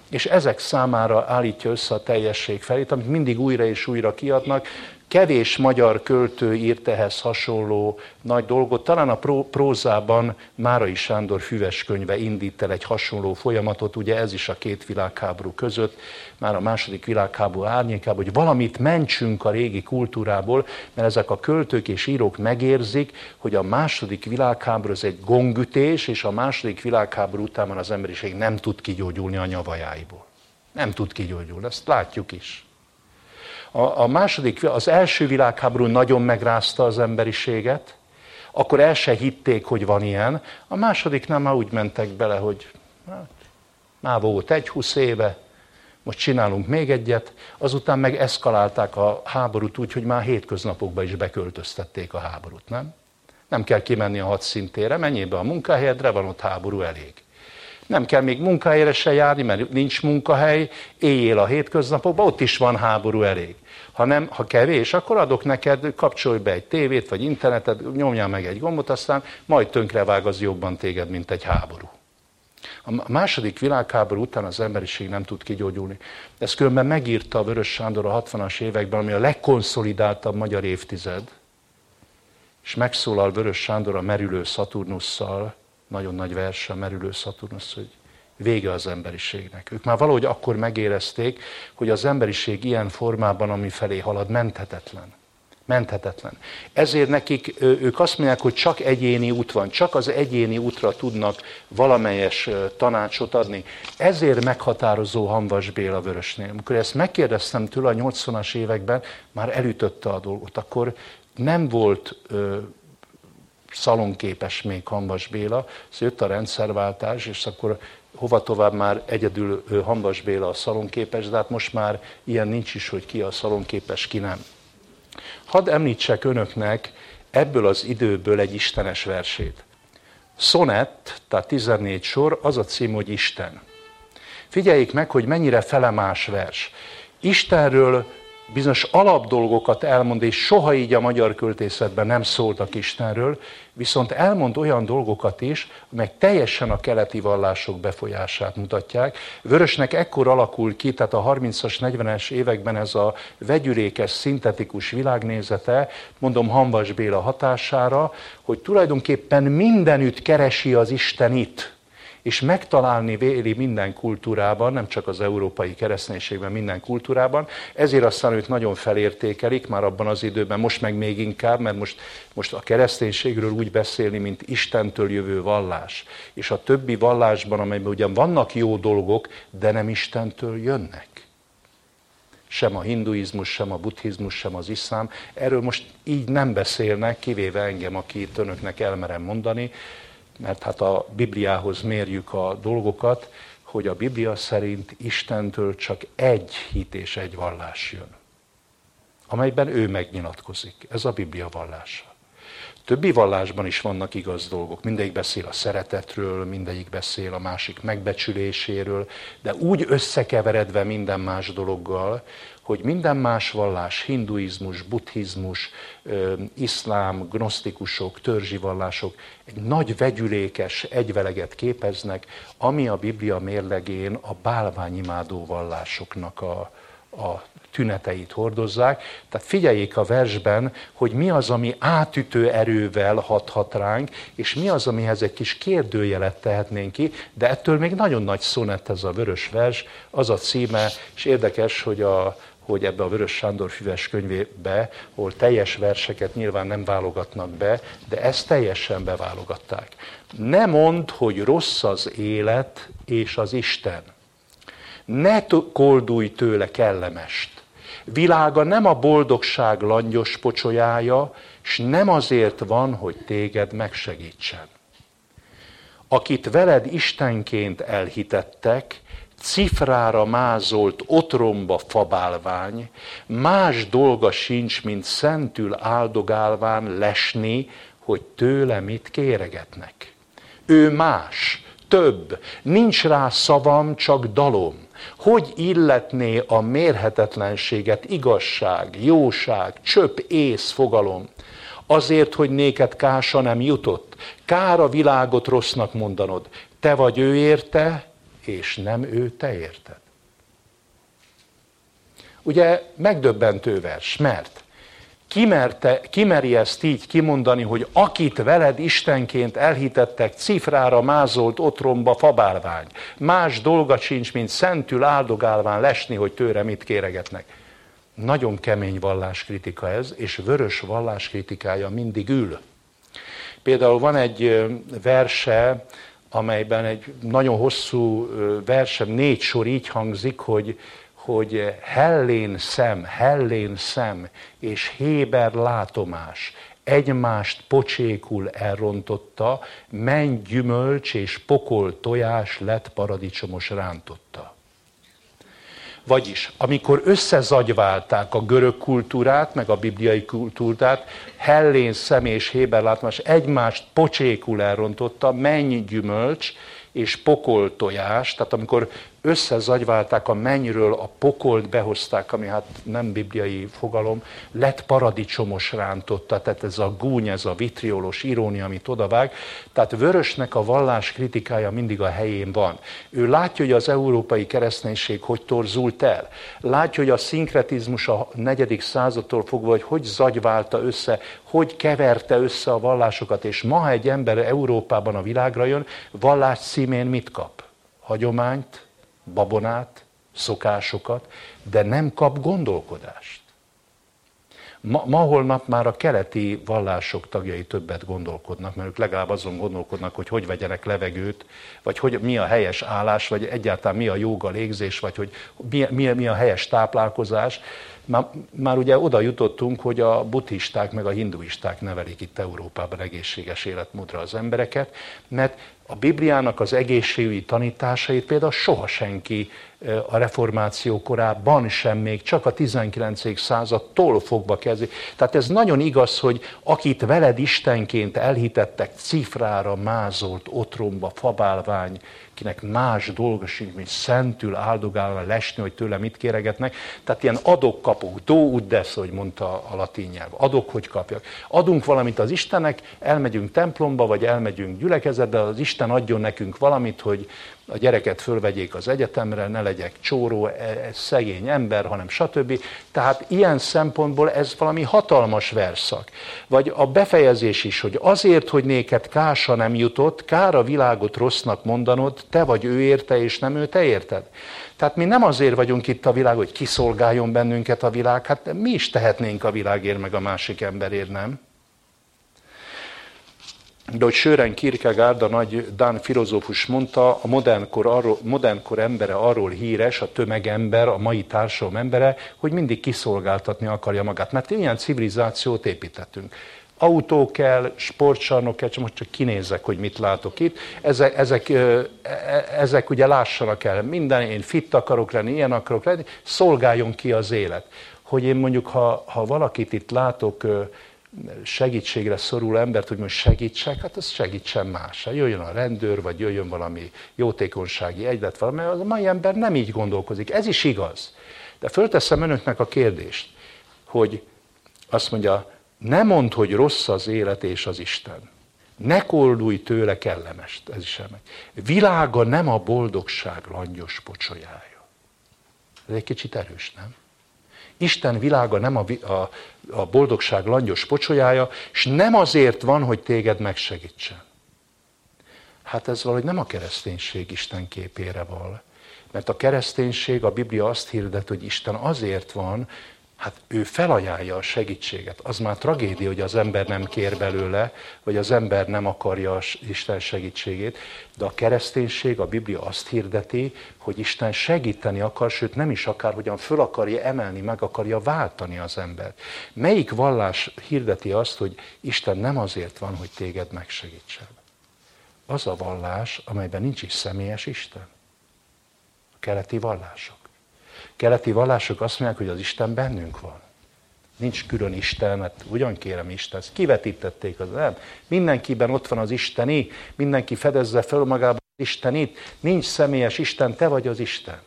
Speaker 1: És ezek számára állítja össze a teljesség felét, amit mindig újra és újra kiadnak, Kevés magyar költő írt ehhez hasonló nagy dolgot. Talán a prózában Márai Sándor füves könyve indít el egy hasonló folyamatot, ugye ez is a két világháború között, már a második világháború árnyékában, hogy valamit mentsünk a régi kultúrából, mert ezek a költők és írók megérzik, hogy a második világháború az egy gongütés, és a második világháború után az emberiség nem tud kigyógyulni a nyavajáiból. Nem tud kigyógyulni, ezt látjuk is. A, a második, az első világháború nagyon megrázta az emberiséget, akkor el se hitték, hogy van ilyen. A második nem már úgy mentek bele, hogy hát, már volt egy húsz éve, most csinálunk még egyet, azután meg eszkalálták a háborút úgy, hogy már hétköznapokban is beköltöztették a háborút, nem? Nem kell kimenni a hadszintére, menjél be a munkahelyedre, van ott háború elég. Nem kell még munkahelyre se járni, mert nincs munkahely, éjjél a hétköznapokban, ott is van háború elég hanem ha kevés, akkor adok neked, kapcsolj be egy tévét, vagy internetet, nyomjál meg egy gombot, aztán majd tönkrevág az jobban téged, mint egy háború. A második világháború után az emberiség nem tud kigyógyulni. Ezt különben megírta a Vörös Sándor a 60-as években, ami a legkonszolidáltabb magyar évtized, és megszólal Vörös Sándor a merülő Szaturnusszal, nagyon nagy verse a merülő Szaturnusz, hogy vége az emberiségnek. Ők már valahogy akkor megérezték, hogy az emberiség ilyen formában, ami felé halad, menthetetlen. Menthetetlen. Ezért nekik, ők azt mondják, hogy csak egyéni út van, csak az egyéni útra tudnak valamelyes tanácsot adni. Ezért meghatározó Hanvas Béla Vörösnél. Amikor ezt megkérdeztem tőle a 80-as években, már elütötte a dolgot. Akkor nem volt ö, szalonképes még Hanvas Béla, szóval jött a rendszerváltás, és akkor hova tovább már egyedül Hambas Béla a szalonképes, de hát most már ilyen nincs is, hogy ki a szalonképes, ki nem. Hadd említsek önöknek ebből az időből egy istenes versét. Sonett, tehát 14 sor, az a cím, hogy Isten. Figyeljék meg, hogy mennyire felemás vers. Istenről bizonyos alapdolgokat elmond, és soha így a magyar költészetben nem szóltak Istenről, viszont elmond olyan dolgokat is, amelyek teljesen a keleti vallások befolyását mutatják. Vörösnek ekkor alakul ki, tehát a 30-as, 40-es években ez a vegyülékes, szintetikus világnézete, mondom Hanvas Béla hatására, hogy tulajdonképpen mindenütt keresi az Istenit és megtalálni véli minden kultúrában, nem csak az európai kereszténységben, minden kultúrában. Ezért aztán őt nagyon felértékelik már abban az időben, most meg még inkább, mert most, most a kereszténységről úgy beszélni, mint Istentől jövő vallás. És a többi vallásban, amelyben ugyan vannak jó dolgok, de nem Istentől jönnek sem a hinduizmus, sem a buddhizmus, sem az iszlám. Erről most így nem beszélnek, kivéve engem, aki önöknek elmerem mondani, mert hát a Bibliához mérjük a dolgokat, hogy a Biblia szerint Istentől csak egy hit és egy vallás jön, amelyben ő megnyilatkozik. Ez a Biblia vallása. Többi vallásban is vannak igaz dolgok. Mindegyik beszél a szeretetről, mindegyik beszél a másik megbecsüléséről, de úgy összekeveredve minden más dologgal, hogy minden más vallás, hinduizmus, buddhizmus, iszlám, gnosztikusok, törzsi vallások egy nagy vegyülékes egyveleget képeznek, ami a Biblia mérlegén a bálványimádó vallásoknak a, a tüneteit hordozzák. Tehát figyeljék a versben, hogy mi az, ami átütő erővel hathat ránk, és mi az, amihez egy kis kérdőjelet tehetnénk ki, de ettől még nagyon nagy szonett ez a vörös vers, az a címe, és érdekes, hogy a, hogy ebbe a Vörös Sándor füves könyvébe, ahol teljes verseket nyilván nem válogatnak be, de ezt teljesen beválogatták. Ne mondd, hogy rossz az élet és az Isten. Ne koldulj tőle kellemest. Világa nem a boldogság langyos pocsolyája, és nem azért van, hogy téged megsegítsen. Akit veled Istenként elhitettek, cifrára mázolt otromba fabálvány, más dolga sincs, mint szentül áldogálván lesni, hogy tőle mit kéregetnek. Ő más, több, nincs rá szavam, csak dalom. Hogy illetné a mérhetetlenséget igazság, jóság, csöpp ész fogalom? Azért, hogy néked kása nem jutott, kár a világot rossznak mondanod. Te vagy ő érte, és nem ő te érted. Ugye megdöbbentő vers, mert kimerte, kimeri ezt így kimondani, hogy akit veled Istenként elhitettek, cifrára mázolt otromba fabálvány. Más dolga sincs, mint szentül áldogálván lesni, hogy tőre mit kéregetnek. Nagyon kemény valláskritika ez, és vörös valláskritikája mindig ül. Például van egy verse amelyben egy nagyon hosszú versem, négy sor így hangzik, hogy, hogy hellén szem, hellén szem és héber látomás egymást pocsékul elrontotta, menny gyümölcs és pokol tojás lett paradicsomos rántotta. Vagyis, amikor összezagyválták a görög kultúrát, meg a bibliai kultúrát, Hellén szem és Héber látomás egymást pocsékul elrontotta, mennyi gyümölcs és pokol tojás, tehát amikor összezagyválták a mennyről, a pokolt behozták, ami hát nem bibliai fogalom, lett paradicsomos rántotta, tehát ez a gúny, ez a vitriolos irónia, amit odavág. Tehát Vörösnek a vallás kritikája mindig a helyén van. Ő látja, hogy az európai kereszténység hogy torzult el. Látja, hogy a szinkretizmus a negyedik századtól fogva, hogy hogy zagyválta össze, hogy keverte össze a vallásokat, és ma, ha egy ember Európában a világra jön, vallás címén mit kap? Hagyományt, babonát, szokásokat, de nem kap gondolkodást. Ma, ma holnap már a keleti vallások tagjai többet gondolkodnak, mert ők legalább azon gondolkodnak, hogy hogy vegyenek levegőt, vagy hogy mi a helyes állás, vagy egyáltalán mi a jóga légzés, vagy hogy mi, mi, mi a helyes táplálkozás. Már, már ugye oda jutottunk, hogy a buddhisták meg a hinduisták nevelik itt Európában egészséges életmódra az embereket, mert a Bibliának az egészségügyi tanításait például soha senki a reformáció korában sem még, csak a 19. századtól fogva kezdi. Tehát ez nagyon igaz, hogy akit veled Istenként elhitettek, cifrára mázolt, otromba, fabálvány, kinek más dolga sincs, mint szentül áldogálva lesni, hogy tőle mit kéregetnek. Tehát ilyen adok-kapok, do ud des, hogy mondta a latin nyelv. Adok, hogy kapjak. Adunk valamit az Istennek, elmegyünk templomba, vagy elmegyünk gyülekezetbe, az Isten adjon nekünk valamit, hogy a gyereket fölvegyék az egyetemre, ne legyek csóró, e, szegény ember, hanem stb. Tehát ilyen szempontból ez valami hatalmas verszak. Vagy a befejezés is, hogy azért, hogy néked kása nem jutott, kár a világot rossznak mondanod, te vagy ő érte, és nem ő te érted. Tehát mi nem azért vagyunk itt a világ, hogy kiszolgáljon bennünket a világ, hát mi is tehetnénk a világért, meg a másik emberért, nem? De hogy Sören Kierkegaard, a nagy Dán filozófus mondta, a modernkor, arról, modernkor embere arról híres, a tömegember, a mai társadalom embere, hogy mindig kiszolgáltatni akarja magát. Mert ilyen civilizációt építettünk. Autó kell, sportcsarnok kell, csak most csak kinézek, hogy mit látok itt. Ezek, ezek, ezek ugye lássanak el minden, én fit akarok lenni, ilyen akarok lenni, szolgáljon ki az élet. Hogy én mondjuk, ha, ha valakit itt látok, segítségre szorul embert, hogy most segítsek, hát az segítsen más. Hát jöjjön a rendőr, vagy jöjjön valami jótékonysági egylet, valami, az a mai ember nem így gondolkozik. Ez is igaz. De fölteszem önöknek a kérdést, hogy azt mondja, ne mondd, hogy rossz az élet és az Isten. Ne koldulj tőle kellemest, ez is elmegy. Világa nem a boldogság langyos pocsolyája. Ez egy kicsit erős, nem? Isten világa nem a, a, a boldogság langyos pocsolyája, és nem azért van, hogy téged megsegítsen. Hát ez valahogy nem a kereszténység Isten képére val. Mert a kereszténység, a Biblia azt hirdet, hogy Isten azért van, hát ő felajánlja a segítséget. Az már tragédia, hogy az ember nem kér belőle, vagy az ember nem akarja Isten segítségét, de a kereszténység, a Biblia azt hirdeti, hogy Isten segíteni akar, sőt nem is akar, hogyan föl akarja emelni, meg akarja váltani az embert. Melyik vallás hirdeti azt, hogy Isten nem azért van, hogy téged megsegítsen? Az a vallás, amelyben nincs is személyes Isten. A keleti vallások keleti vallások azt mondják, hogy az Isten bennünk van. Nincs külön Isten, mert ugyan kérem Isten, ezt kivetítették az nem. Mindenkiben ott van az Isteni, mindenki fedezze föl magában az Istenit, nincs személyes Isten, te vagy az Isten.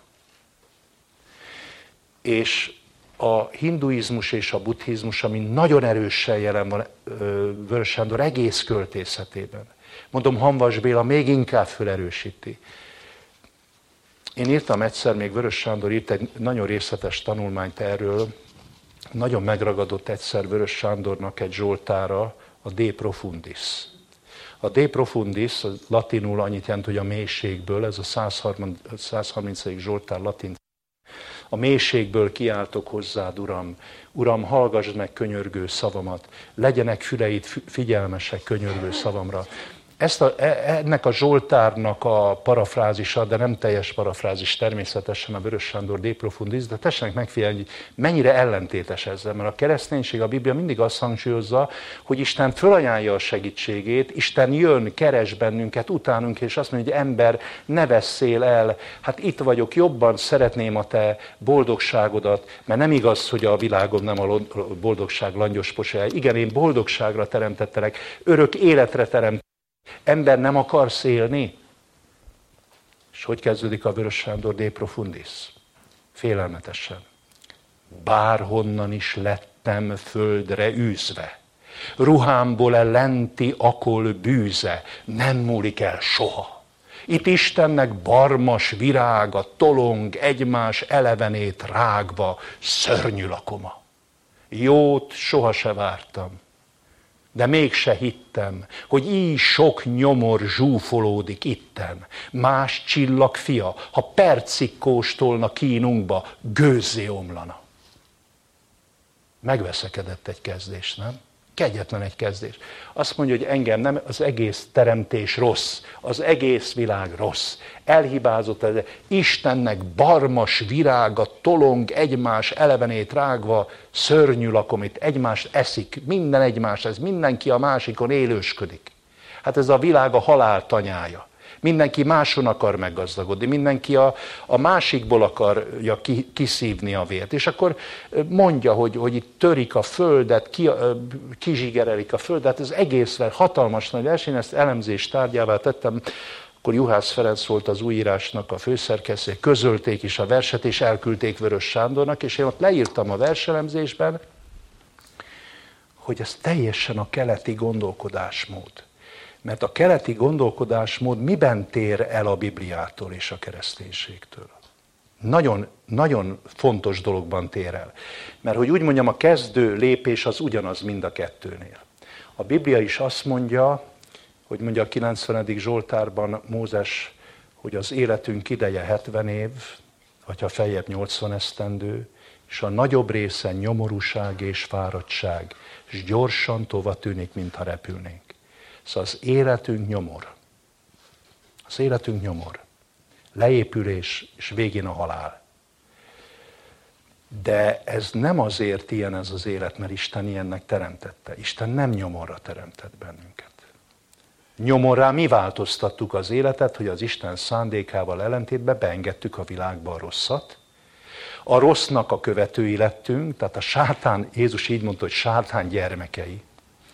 Speaker 1: És a hinduizmus és a buddhizmus, ami nagyon erősen jelen van Vörös Sándor egész költészetében. Mondom, Hanvas Béla még inkább felerősíti. Én írtam egyszer, még Vörös Sándor írt egy nagyon részletes tanulmányt erről, nagyon megragadott egyszer Vörös Sándornak egy Zsoltára, a De Profundis. A De Profundis, a latinul annyit jelent, hogy a mélységből, ez a 130. 130. Zsoltár latin. A mélységből kiáltok hozzád, Uram. Uram, hallgassd meg könyörgő szavamat. Legyenek füleid figyelmesek könyörgő szavamra. Ezt a, e, ennek a Zsoltárnak a parafrázisa, de nem teljes parafrázis természetesen a Vörös Sándor De Profundis, de tessenek megfigyelni, hogy mennyire ellentétes ezzel, mert a kereszténység, a Biblia mindig azt hangsúlyozza, hogy Isten fölajánlja a segítségét, Isten jön, keres bennünket, utánunk, és azt mondja, hogy ember, ne vesszél el, hát itt vagyok, jobban szeretném a te boldogságodat, mert nem igaz, hogy a világom nem a boldogság langyos posája. Igen, én boldogságra teremtettelek, örök életre teremtettelek, Ember nem akarsz élni? És hogy kezdődik a Vörös Sándor de profundis? Félelmetesen. Bárhonnan is lettem földre űzve. Ruhámból e lenti akol bűze, nem múlik el soha. Itt Istennek barmas virága tolong egymás elevenét rágva, szörnyű lakoma. Jót soha se vártam, de mégse hittem, hogy így sok nyomor zsúfolódik itten. Más csillag fia, ha percig kóstolna kínunkba, gőzzé omlana. Megveszekedett egy kezdés, nem? Kegyetlen egy kezdés. Azt mondja, hogy engem nem, az egész teremtés rossz, az egész világ rossz. Elhibázott ez. Istennek barmas virága tolong egymás elevenét rágva, szörnyű lakomit, egymást eszik, minden egymás, ez mindenki a másikon élősködik. Hát ez a világ a halál tanyája. Mindenki máson akar meggazdagodni, mindenki a, a másikból akarja ki, kiszívni a vért. És akkor mondja, hogy, hogy itt törik a földet, ki, kizsigerelik a földet, ez egész hatalmas nagy verseny, ezt elemzés tárgyává tettem, akkor Juhász Ferenc volt az újírásnak a főszerkesztő, közölték is a verset, és elküldték Vörös Sándornak, és én ott leírtam a verselemzésben, hogy ez teljesen a keleti gondolkodásmód. Mert a keleti gondolkodásmód miben tér el a Bibliától és a kereszténységtől? Nagyon, nagyon fontos dologban tér el. Mert hogy úgy mondjam, a kezdő lépés az ugyanaz mind a kettőnél. A Biblia is azt mondja, hogy mondja a 90. Zsoltárban Mózes, hogy az életünk ideje 70 év, vagy ha feljebb 80 esztendő, és a nagyobb része nyomorúság és fáradtság, és gyorsan tova tűnik, mintha repülnénk. Szóval az életünk nyomor. Az életünk nyomor. Leépülés, és végén a halál. De ez nem azért ilyen ez az élet, mert Isten ilyennek teremtette. Isten nem nyomorra teremtett bennünket. Nyomorrá mi változtattuk az életet, hogy az Isten szándékával ellentétben beengedtük a világba a rosszat. A rossznak a követői lettünk, tehát a sátán, Jézus így mondta, hogy sátán gyermekei.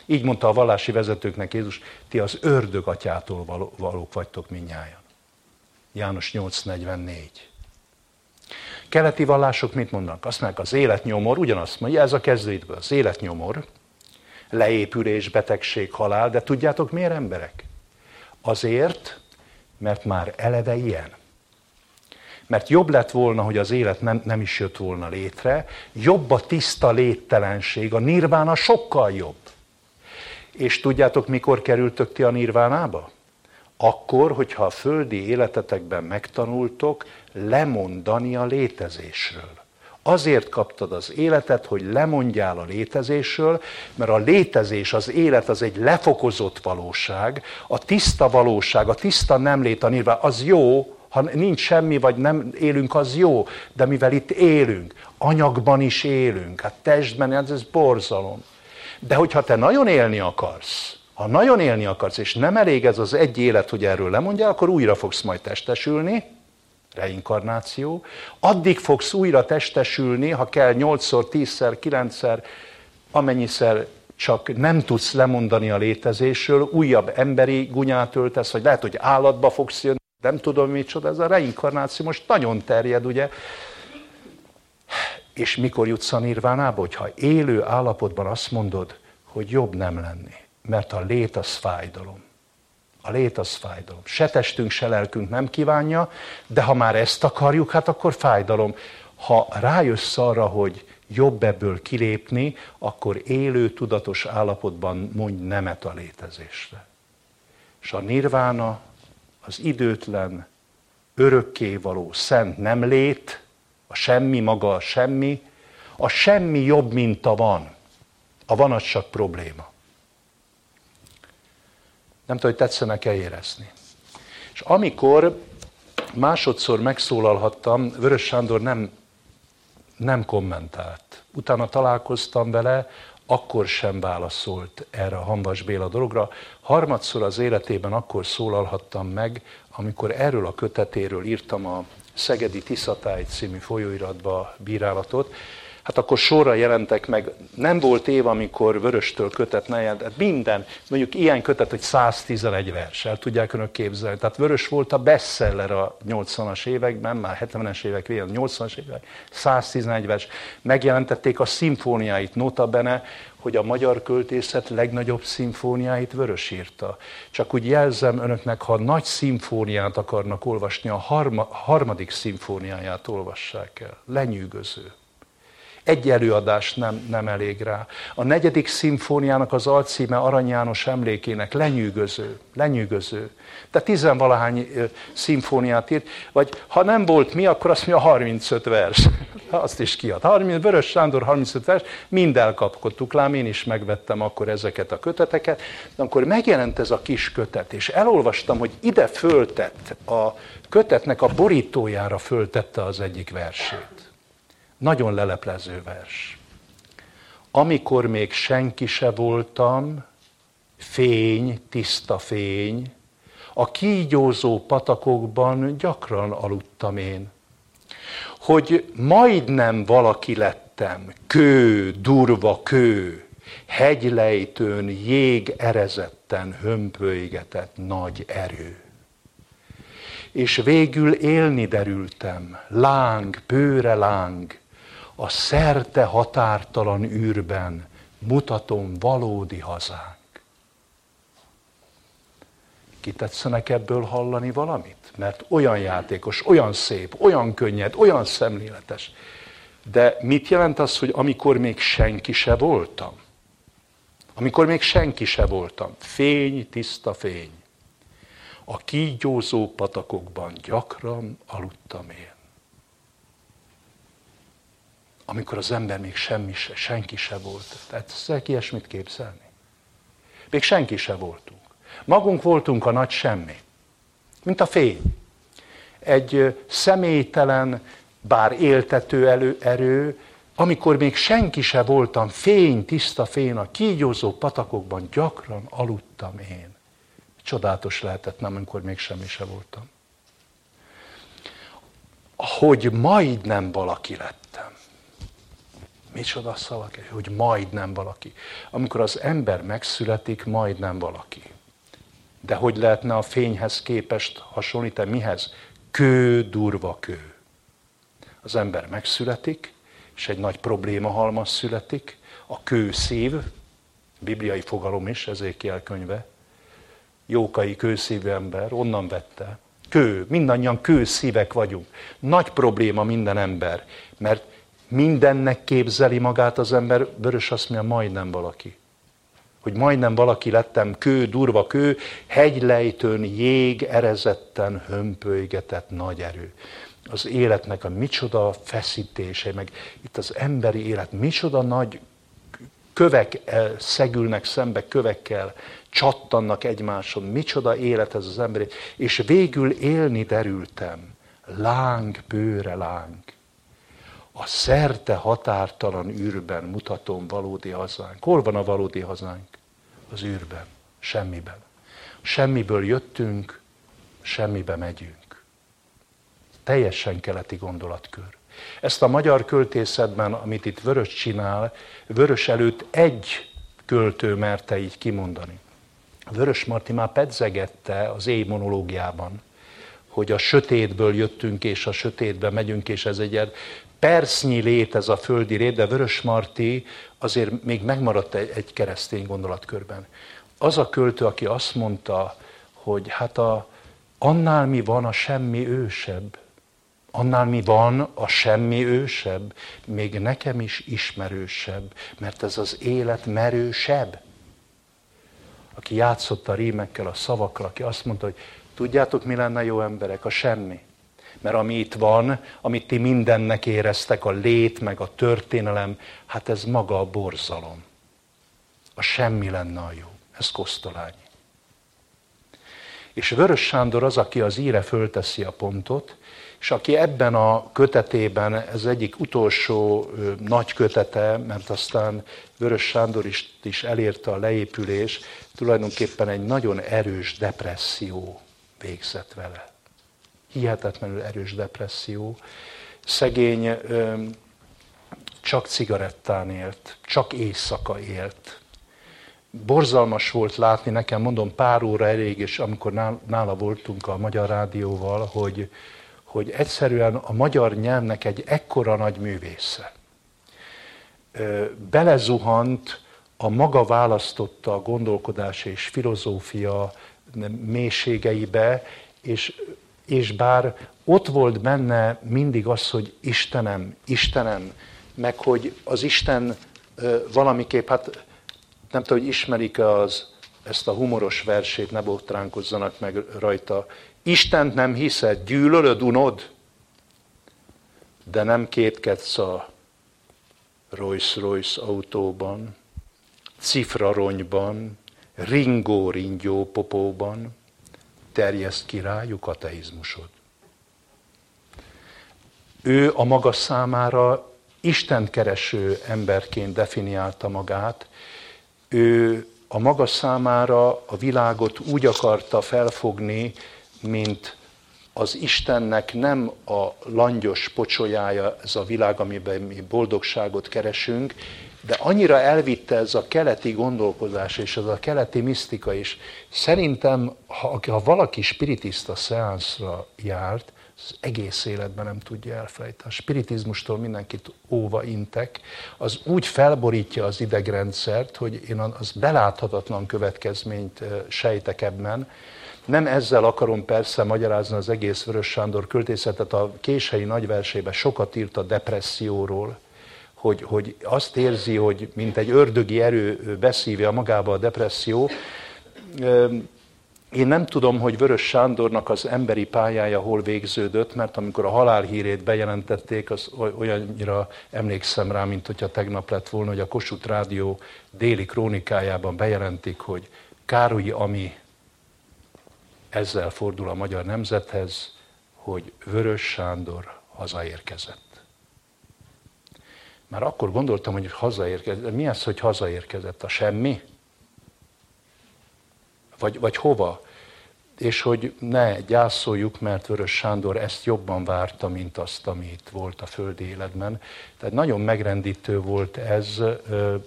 Speaker 1: Így mondta a vallási vezetőknek Jézus, ti az ördög atyától valók vagytok minnyáján. János 8.44. Keleti vallások mit mondanak? Azt mondják, az életnyomor, ugyanazt mondja, ez a kezdőidből, az életnyomor, leépülés, betegség, halál, de tudjátok miért emberek? Azért, mert már eleve ilyen. Mert jobb lett volna, hogy az élet nem, nem is jött volna létre, jobb a tiszta léttelenség, a nirvána sokkal jobb. És tudjátok, mikor kerültök ti a nirvánába? Akkor, hogyha a földi életetekben megtanultok lemondani a létezésről. Azért kaptad az életet, hogy lemondjál a létezésről, mert a létezés, az élet az egy lefokozott valóság, a tiszta valóság, a tiszta nem lét a nirván, az jó, ha nincs semmi, vagy nem élünk, az jó, de mivel itt élünk, anyagban is élünk, hát testben, ez, ez borzalom. De hogyha te nagyon élni akarsz, ha nagyon élni akarsz, és nem elég ez az egy élet, hogy erről lemondjál, akkor újra fogsz majd testesülni, reinkarnáció, addig fogsz újra testesülni, ha kell 8-szor, 10-szer, 9-szer, amennyiszer csak nem tudsz lemondani a létezésről, újabb emberi gunyát öltesz, vagy lehet, hogy állatba fogsz jönni, nem tudom micsoda, ez a reinkarnáció most nagyon terjed, ugye, és mikor jutsz a nirvánába, hogyha élő állapotban azt mondod, hogy jobb nem lenni, mert a lét az fájdalom. A lét az fájdalom. Se testünk, se lelkünk nem kívánja, de ha már ezt akarjuk, hát akkor fájdalom. Ha rájössz arra, hogy jobb ebből kilépni, akkor élő, tudatos állapotban mondj nemet a létezésre. És a nirvána, az időtlen, örökkévaló szent nem lét, a semmi maga a semmi, a semmi jobb, mint a van. A van az csak probléma. Nem tudom, hogy tetszenek-e érezni. És amikor másodszor megszólalhattam, Vörös Sándor nem, nem kommentált. Utána találkoztam vele, akkor sem válaszolt erre a Hanvas Béla dologra. Harmadszor az életében akkor szólalhattam meg, amikor erről a kötetéről írtam a Szegedi Tiszatáj című folyóiratba bírálatot, hát akkor sorra jelentek meg, nem volt év, amikor Vöröstől kötet ne jelent, hát minden, mondjuk ilyen kötet, hogy 111 vers, el tudják önök képzelni. Tehát Vörös volt a bestseller a 80-as években, már 70-es évek végén, 80-as évek, 111 vers. Megjelentették a szimfóniáit, notabene, hogy a magyar költészet legnagyobb szimfóniáit Vörös írta. Csak úgy jelzem önöknek, ha nagy szimfóniát akarnak olvasni, a harma, harmadik szimfóniáját olvassák el. Lenyűgöző. Egy előadás nem, nem elég rá. A negyedik szimfóniának az alcíme Arany János emlékének lenyűgöző, lenyűgöző. Tehát tizenvalahány szimfóniát írt, vagy ha nem volt mi, akkor azt mondja 35 vers. Azt is kiad. 30, Vörös Sándor 35 vers, mind elkapkodtuk lám, én is megvettem akkor ezeket a köteteket, de akkor megjelent ez a kis kötet, és elolvastam, hogy ide föltett, a kötetnek a borítójára föltette az egyik versét. Nagyon leleplező vers. Amikor még senki se voltam, fény, tiszta fény, a kígyózó patakokban gyakran aludtam én. Hogy majdnem valaki lettem, kő, durva kő, hegylejtőn, jég erezetten hömpölygetett nagy erő. És végül élni derültem, láng, bőre láng, a szerte határtalan űrben mutatom valódi hazánk. Ki tetszenek ebből hallani valamit? Mert olyan játékos, olyan szép, olyan könnyed, olyan szemléletes. De mit jelent az, hogy amikor még senki se voltam? Amikor még senki se voltam. Fény, tiszta fény. A kígyózó patakokban gyakran aludtam én. Amikor az ember még semmi se, senki se volt. Tehát ezt ilyesmit képzelni? Még senki se voltunk. Magunk voltunk a nagy semmi, mint a fény. Egy személytelen, bár éltető elő, erő, amikor még senki se voltam, fény, tiszta fény, a kígyózó patakokban gyakran aludtam én. Csodálatos lehetett, nem, amikor még semmi se voltam. Hogy majdnem valaki lettem. Micsoda szavak, hogy majdnem valaki. Amikor az ember megszületik, majdnem valaki. De hogy lehetne a fényhez képest hasonlítani? Mihez? Kő, durva kő. Az ember megszületik, és egy nagy probléma halmaz születik, a kő szív, bibliai fogalom is, ezért könyve, Jókai kőszívű ember, onnan vette. Kő, mindannyian kőszívek vagyunk. Nagy probléma minden ember, mert mindennek képzeli magát az ember, Vörös azt mondja, majdnem valaki. Hogy majdnem valaki lettem kő, durva kő, hegylejtőn, jég erezetten hömpölygetett nagy erő. Az életnek a micsoda feszítése, meg itt az emberi élet, micsoda nagy kövek eh, szegülnek szembe kövekkel, csattannak egymáson, micsoda élet ez az emberi, és végül élni derültem, láng, bőre láng. A szerte határtalan űrben mutatom valódi hazánk. Hol van a valódi hazánk? az űrben, semmiben. Semmiből jöttünk, semmibe megyünk. Teljesen keleti gondolatkör. Ezt a magyar költészetben, amit itt Vörös csinál, Vörös előtt egy költő merte így kimondani. Vörös Marti már pedzegette az éj monológiában, hogy a sötétből jöttünk, és a sötétbe megyünk, és ez egy percnyi lét ez a földi rét, de Vörös Marti azért még megmaradt egy, egy keresztény gondolatkörben. Az a költő, aki azt mondta, hogy hát a, annál mi van a semmi ősebb, annál mi van a semmi ősebb, még nekem is ismerősebb, mert ez az élet merősebb. Aki játszott a rímekkel, a szavakkal, aki azt mondta, hogy tudjátok, mi lenne jó emberek? A semmi. Mert ami itt van, amit ti mindennek éreztek, a lét, meg a történelem, hát ez maga a borzalom. A semmi lenne a jó. Ez Kosztolányi. És Vörös Sándor az, aki az íre fölteszi a pontot, és aki ebben a kötetében, ez egyik utolsó ö, nagy kötete, mert aztán Vörös Sándor is, is elérte a leépülés, tulajdonképpen egy nagyon erős depresszió végzett vele hihetetlenül erős depresszió. Szegény csak cigarettán élt, csak éjszaka élt. Borzalmas volt látni, nekem mondom pár óra elég, és amikor nála voltunk a Magyar Rádióval, hogy, hogy egyszerűen a magyar nyelvnek egy ekkora nagy művésze. Belezuhant a maga választotta a gondolkodás és filozófia mélységeibe, és és bár ott volt benne mindig az, hogy Istenem, Istenem, meg hogy az Isten valamiképp, hát nem tudom, hogy ismerik-e az, ezt a humoros versét, ne botránkozzanak meg rajta. Istent nem hiszed, gyűlölöd, unod, de nem kétkedsz a Rolls-Royce autóban, cifraronyban, ringó ringyó popóban, terjeszt ki rájuk ateizmusod. Ő a maga számára Isten kereső emberként definiálta magát, ő a maga számára a világot úgy akarta felfogni, mint az Istennek nem a langyos pocsolyája ez a világ, amiben mi boldogságot keresünk, de annyira elvitte ez a keleti gondolkozás és ez a keleti misztika is. Szerintem, ha, ha valaki spiritista szeánszra járt, az egész életben nem tudja elfelejteni. A spiritizmustól mindenkit óva intek, az úgy felborítja az idegrendszert, hogy én az beláthatatlan következményt sejtek ebben. Nem ezzel akarom persze magyarázni az egész Vörös Sándor költészetet, a kései nagyversében sokat írt a depresszióról, hogy, hogy azt érzi, hogy mint egy ördögi erő beszívja magába a depresszió. Én nem tudom, hogy Vörös Sándornak az emberi pályája hol végződött, mert amikor a halálhírét bejelentették, az olyannyira emlékszem rá, mint hogyha tegnap lett volna, hogy a Kossuth Rádió déli krónikájában bejelentik, hogy Károlyi Ami ezzel fordul a magyar nemzethez, hogy Vörös Sándor hazaérkezett. Már akkor gondoltam, hogy hazaérkezett. Mi az, hogy hazaérkezett? A semmi? Vagy, vagy hova? És hogy ne gyászoljuk, mert Vörös Sándor ezt jobban várta, mint azt, ami itt volt a földi életben. Tehát nagyon megrendítő volt ez,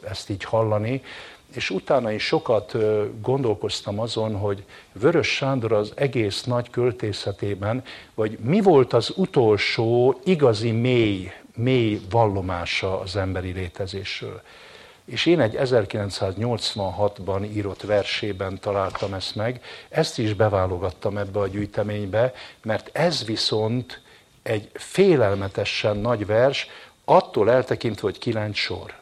Speaker 1: ezt így hallani, és utána is sokat gondolkoztam azon, hogy Vörös Sándor az egész nagy költészetében, vagy mi volt az utolsó igazi mély mély vallomása az emberi létezésről. És én egy 1986-ban írott versében találtam ezt meg, ezt is beválogattam ebbe a gyűjteménybe, mert ez viszont egy félelmetesen nagy vers, attól eltekintve, hogy kilenc sor.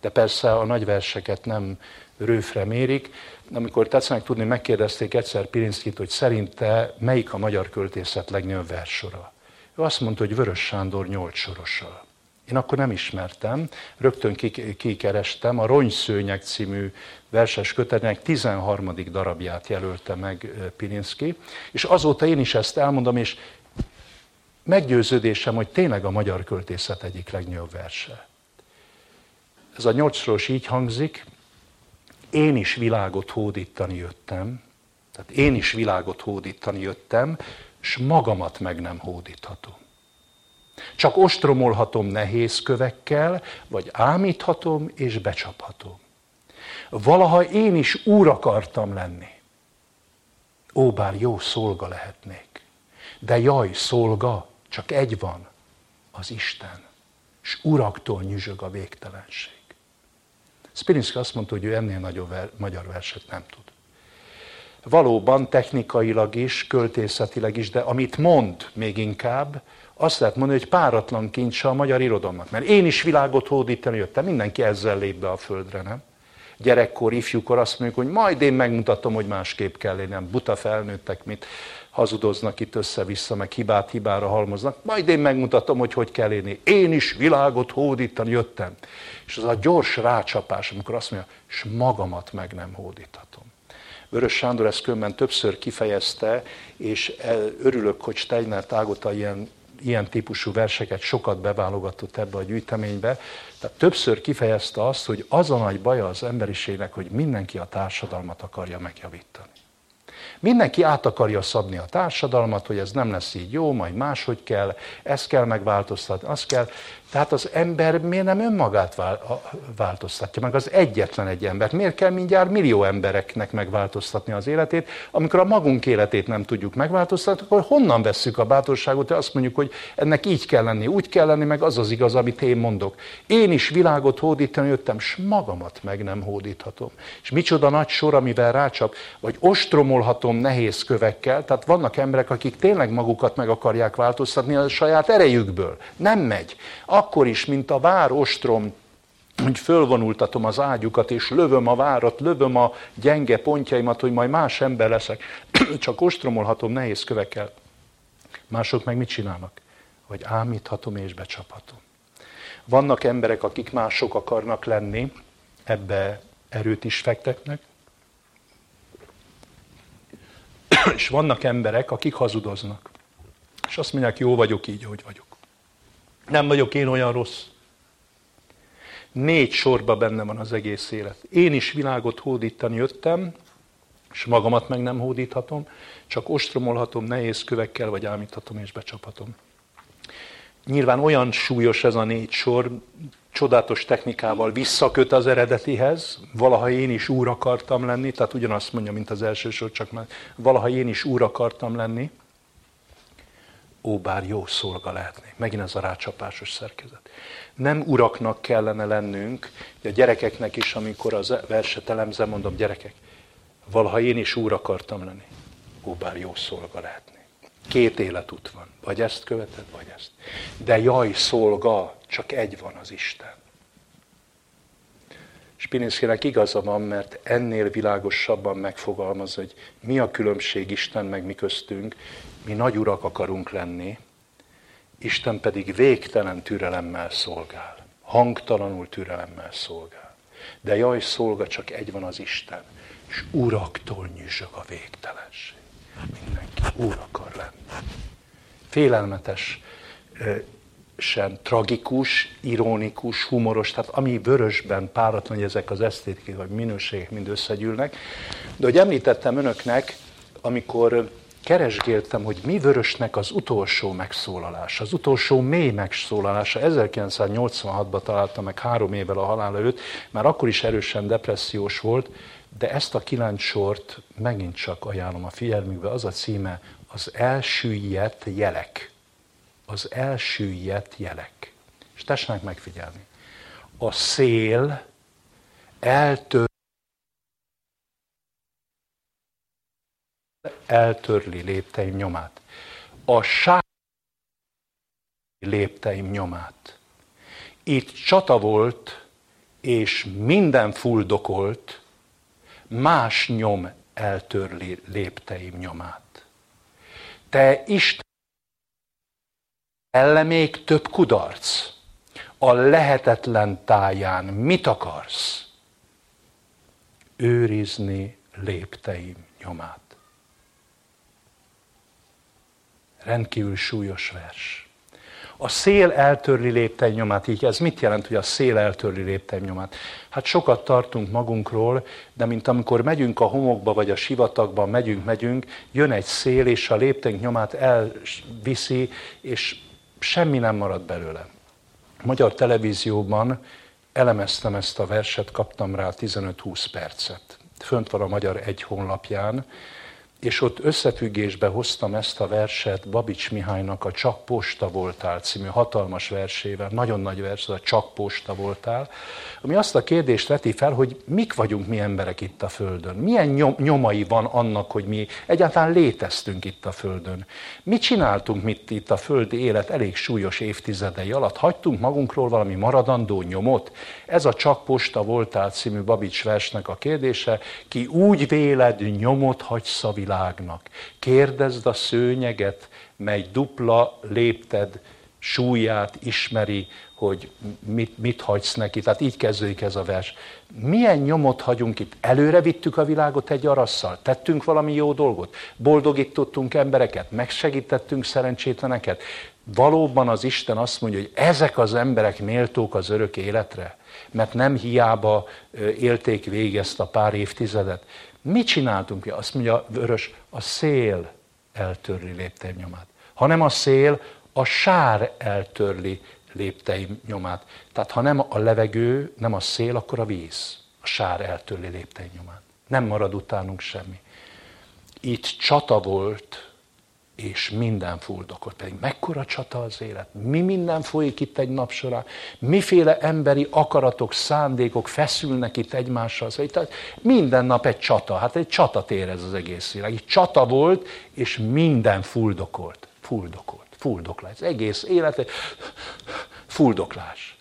Speaker 1: De persze a nagy verseket nem rőfre mérik. Amikor tetszenek tudni, megkérdezték egyszer Pirinszkit, hogy szerinte melyik a magyar költészet legnagyobb verssora. Ő azt mondta, hogy Vörös Sándor nyolc sorossal. Én akkor nem ismertem, rögtön kikerestem, a Ronyszőnyek című verses kötetnek 13. darabját jelölte meg Pilinszki, és azóta én is ezt elmondom, és meggyőződésem, hogy tényleg a magyar költészet egyik legnagyobb verse. Ez a nyolcsoros így hangzik, én is világot hódítani jöttem, tehát én is világot hódítani jöttem, és magamat meg nem hódíthatom. Csak ostromolhatom nehéz kövekkel, vagy ámíthatom és becsaphatom. Valaha én is úr akartam lenni. Ó, bár jó szolga lehetnék. De jaj, szolga, csak egy van, az Isten. És uraktól nyüzsög a végtelenség. Spirinszki azt mondta, hogy ő ennél nagyobb magyar verset nem tud valóban technikailag is, költészetileg is, de amit mond még inkább, azt lehet mondani, hogy páratlan kincse a magyar irodalomnak. Mert én is világot hódítani jöttem, mindenki ezzel lép be a földre, nem? Gyerekkor, ifjúkor azt mondjuk, hogy majd én megmutatom, hogy másképp kell lenni, nem buta felnőttek, mit hazudoznak itt össze-vissza, meg hibát hibára halmoznak, majd én megmutatom, hogy hogy kell élni. Én is világot hódítani jöttem. És az a gyors rácsapás, amikor azt mondja, és magamat meg nem hódíthatom. Vörös Sándor ezt különben többször kifejezte, és örülök, hogy Steiner Tágota ilyen, ilyen típusú verseket sokat beválogatott ebbe a gyűjteménybe. Tehát többször kifejezte azt, hogy az a nagy baja az emberiségnek, hogy mindenki a társadalmat akarja megjavítani. Mindenki át akarja szabni a társadalmat, hogy ez nem lesz így jó, majd máshogy kell, ezt kell megváltoztatni, azt kell. Tehát az ember miért nem önmagát változtatja meg, az egyetlen egy ember. Miért kell mindjárt millió embereknek megváltoztatni az életét, amikor a magunk életét nem tudjuk megváltoztatni, akkor honnan vesszük a bátorságot, hogy azt mondjuk, hogy ennek így kell lenni, úgy kell lenni, meg az az igaz, amit én mondok. Én is világot hódítani jöttem, s magamat meg nem hódíthatom. És micsoda nagy sor, amivel rácsap, vagy ostromolhatom nehéz kövekkel, tehát vannak emberek, akik tényleg magukat meg akarják változtatni a saját erejükből. Nem megy. Akkor is, mint a vár ostrom, hogy fölvonultatom az ágyukat, és lövöm a várat, lövöm a gyenge pontjaimat, hogy majd más ember leszek. Csak ostromolhatom nehéz kövekkel. Mások meg mit csinálnak? Hogy ámíthatom és becsaphatom. Vannak emberek, akik mások akarnak lenni, ebbe erőt is fektetnek, és vannak emberek, akik hazudoznak. És azt mondják, jó vagyok így, hogy vagyok. Nem vagyok én olyan rossz. Négy sorba benne van az egész élet. Én is világot hódítani jöttem, és magamat meg nem hódíthatom, csak ostromolhatom nehéz kövekkel, vagy ámíthatom és becsaphatom. Nyilván olyan súlyos ez a négy sor, csodálatos technikával visszaköt az eredetihez, valaha én is úr akartam lenni, tehát ugyanazt mondja, mint az első sor, csak már valaha én is úr akartam lenni, ó, bár jó szolga lehetnék. Megint ez a rácsapásos szerkezet. Nem uraknak kellene lennünk, de a gyerekeknek is, amikor az verset elemzem, mondom, gyerekek, valaha én is úr akartam lenni. Ó, bár jó szolga lehetnék. Két életút van. Vagy ezt követed, vagy ezt. De jaj, szolga, csak egy van az Isten. Spinszkinek igaza van, mert ennél világosabban megfogalmaz, hogy mi a különbség Isten meg mi köztünk. Mi nagy urak akarunk lenni, Isten pedig végtelen türelemmel szolgál. Hangtalanul türelemmel szolgál. De jaj, szolga, csak egy van az Isten, és uraktól nyüzsög a végtelenség. Mindenki úr akar lenni. Félelmetes, sem tragikus, ironikus, humoros, tehát ami vörösben páratlan, hogy ezek az esztétikák vagy minőségek mind összegyűlnek. De hogy említettem önöknek, amikor keresgéltem, hogy mi vörösnek az utolsó megszólalása, az utolsó mély megszólalása. 1986-ban találtam meg három évvel a halál előtt, már akkor is erősen depressziós volt, de ezt a kilenc sort megint csak ajánlom a figyelmükbe, az a címe, az elsüllyedt jelek. Az elsüllyedt jelek. És tessenek megfigyelni. A szél eltör eltörli lépteim nyomát. A sár lépteim nyomát. Itt csata volt, és minden fuldokolt, más nyom eltörli lépteim nyomát. Te Isten elle még több kudarc. A lehetetlen táján mit akarsz? Őrizni lépteim nyomát. Rendkívül súlyos vers. A szél eltörli lépteim nyomát. Így ez mit jelent, hogy a szél eltörli lépteim nyomát? Hát sokat tartunk magunkról, de mint amikor megyünk a homokba vagy a sivatagban, megyünk, megyünk, jön egy szél, és a lépteink nyomát elviszi, és semmi nem marad belőle. Magyar televízióban elemeztem ezt a verset, kaptam rá 15-20 percet. Fönt van a Magyar Egy honlapján, és ott összefüggésbe hoztam ezt a verset Babics Mihálynak a Csak posta voltál című hatalmas versével, nagyon nagy vers, a Csak posta voltál, ami azt a kérdést veti fel, hogy mik vagyunk mi emberek itt a Földön. Milyen nyomai van annak, hogy mi egyáltalán léteztünk itt a Földön. Mit csináltunk mit itt a földi élet elég súlyos évtizedei alatt? Hagytunk magunkról valami maradandó nyomot? Ez a Csak posta voltál című Babics versnek a kérdése. Ki úgy véled, nyomot hagysz a világ világnak. Kérdezd a szőnyeget, mely dupla lépted súlyát ismeri, hogy mit, mit hagysz neki. Tehát így kezdődik ez a vers. Milyen nyomot hagyunk itt? Előre vittük a világot egy arasszal? Tettünk valami jó dolgot? Boldogítottunk embereket? Megsegítettünk szerencsétleneket? Valóban az Isten azt mondja, hogy ezek az emberek méltók az örök életre? Mert nem hiába élték végig ezt a pár évtizedet. Mit csináltunk? Azt mondja Vörös, a szél eltörli lépteim nyomát. Ha nem a szél, a sár eltörli lépteim nyomát. Tehát ha nem a levegő, nem a szél, akkor a víz. A sár eltörli lépteim nyomát. Nem marad utánunk semmi. Itt csata volt, és minden fuldokot. Pedig mekkora csata az élet, mi minden folyik itt egy nap során, miféle emberi akaratok, szándékok feszülnek itt egymással. Szóval itt minden nap egy csata, hát egy csatatér ez az egész világ. Egy csata volt, és minden fuldokolt, fuldokolt, fuldoklás. Az egész élet fuldoklás.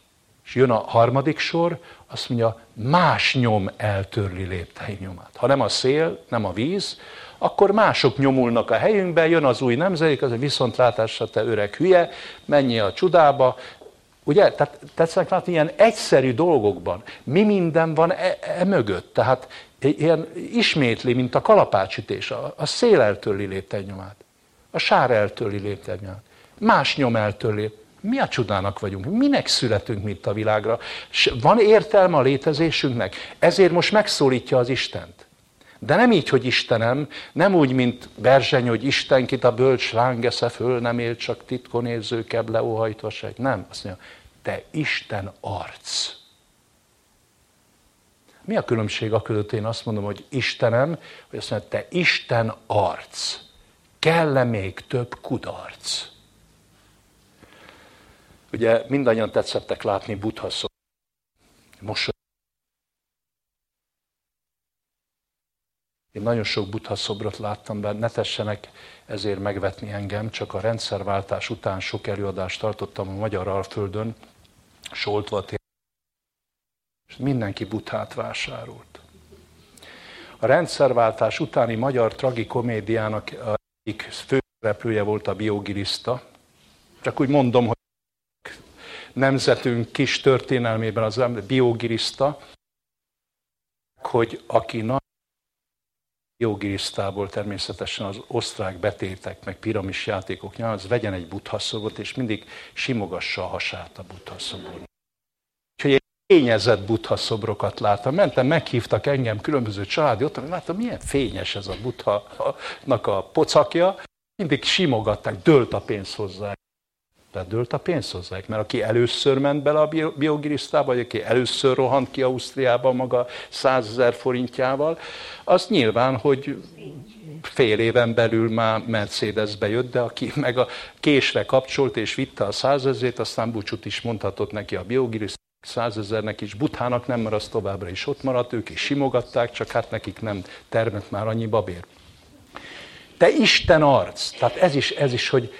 Speaker 1: És jön a harmadik sor, azt mondja, más nyom eltörli léptei nyomát. Ha nem a szél, nem a víz, akkor mások nyomulnak a helyünkbe, jön az új nemzedék, az a viszontlátásra te öreg hülye, menj a csudába, Ugye? Tehát tetszenek látni ilyen egyszerű dolgokban. Mi minden van e, e mögött? Tehát ilyen ismétli, mint a kalapácsütés. A, a szél eltörli léptennyomát. A sár eltörli léptennyomát. Más nyom eltörli. Mi a csodának vagyunk? Minek születünk mi itt a világra? Van értelme a létezésünknek? Ezért most megszólítja az Istent. De nem így, hogy Istenem, nem úgy, mint Berzseny, hogy Istenkit a bölcs lángesze föl, nem él csak titkon érző keble óhajtva seg. Nem, azt mondja, te Isten arc. Mi a különbség a között, én azt mondom, hogy Istenem, hogy azt mondja, te Isten arc. Kell-e még több kudarc? Ugye mindannyian tetszettek látni Buddha szó. Most Én nagyon sok buddha szobrot láttam, de ne tessenek ezért megvetni engem, csak a rendszerváltás után sok előadást tartottam a Magyar Alföldön, Soltva és mindenki buthát vásárolt. A rendszerváltás utáni magyar tragikomédiának egyik főszereplője volt a biogiriszta. Csak úgy mondom, hogy nemzetünk kis történelmében az biogiriszta, hogy aki nagy jogirisztából természetesen az osztrák betétek, meg piramis játékok nyilván, az vegyen egy buthaszobot, és mindig simogassa a hasát a buthaszobon. Úgyhogy egy fényezett buthaszobrokat láttam. Mentem, meghívtak engem különböző családi ott, láttam, milyen fényes ez a buthanak a pocakja. Mindig simogatták, dölt a pénz hozzá. Tehát dőlt a pénz mert aki először ment bele a biogirisztába, vagy aki először rohant ki Ausztriába maga százezer forintjával, az nyilván, hogy fél éven belül már Mercedesbe jött, de aki meg a késre kapcsolt és vitte a százezét, aztán búcsút is mondhatott neki a biogirisztába, százezernek is, Buthának nem maradt továbbra is ott maradt, ők is simogatták, csak hát nekik nem termett már annyi babér. Te Isten arc, tehát ez is, ez is, hogy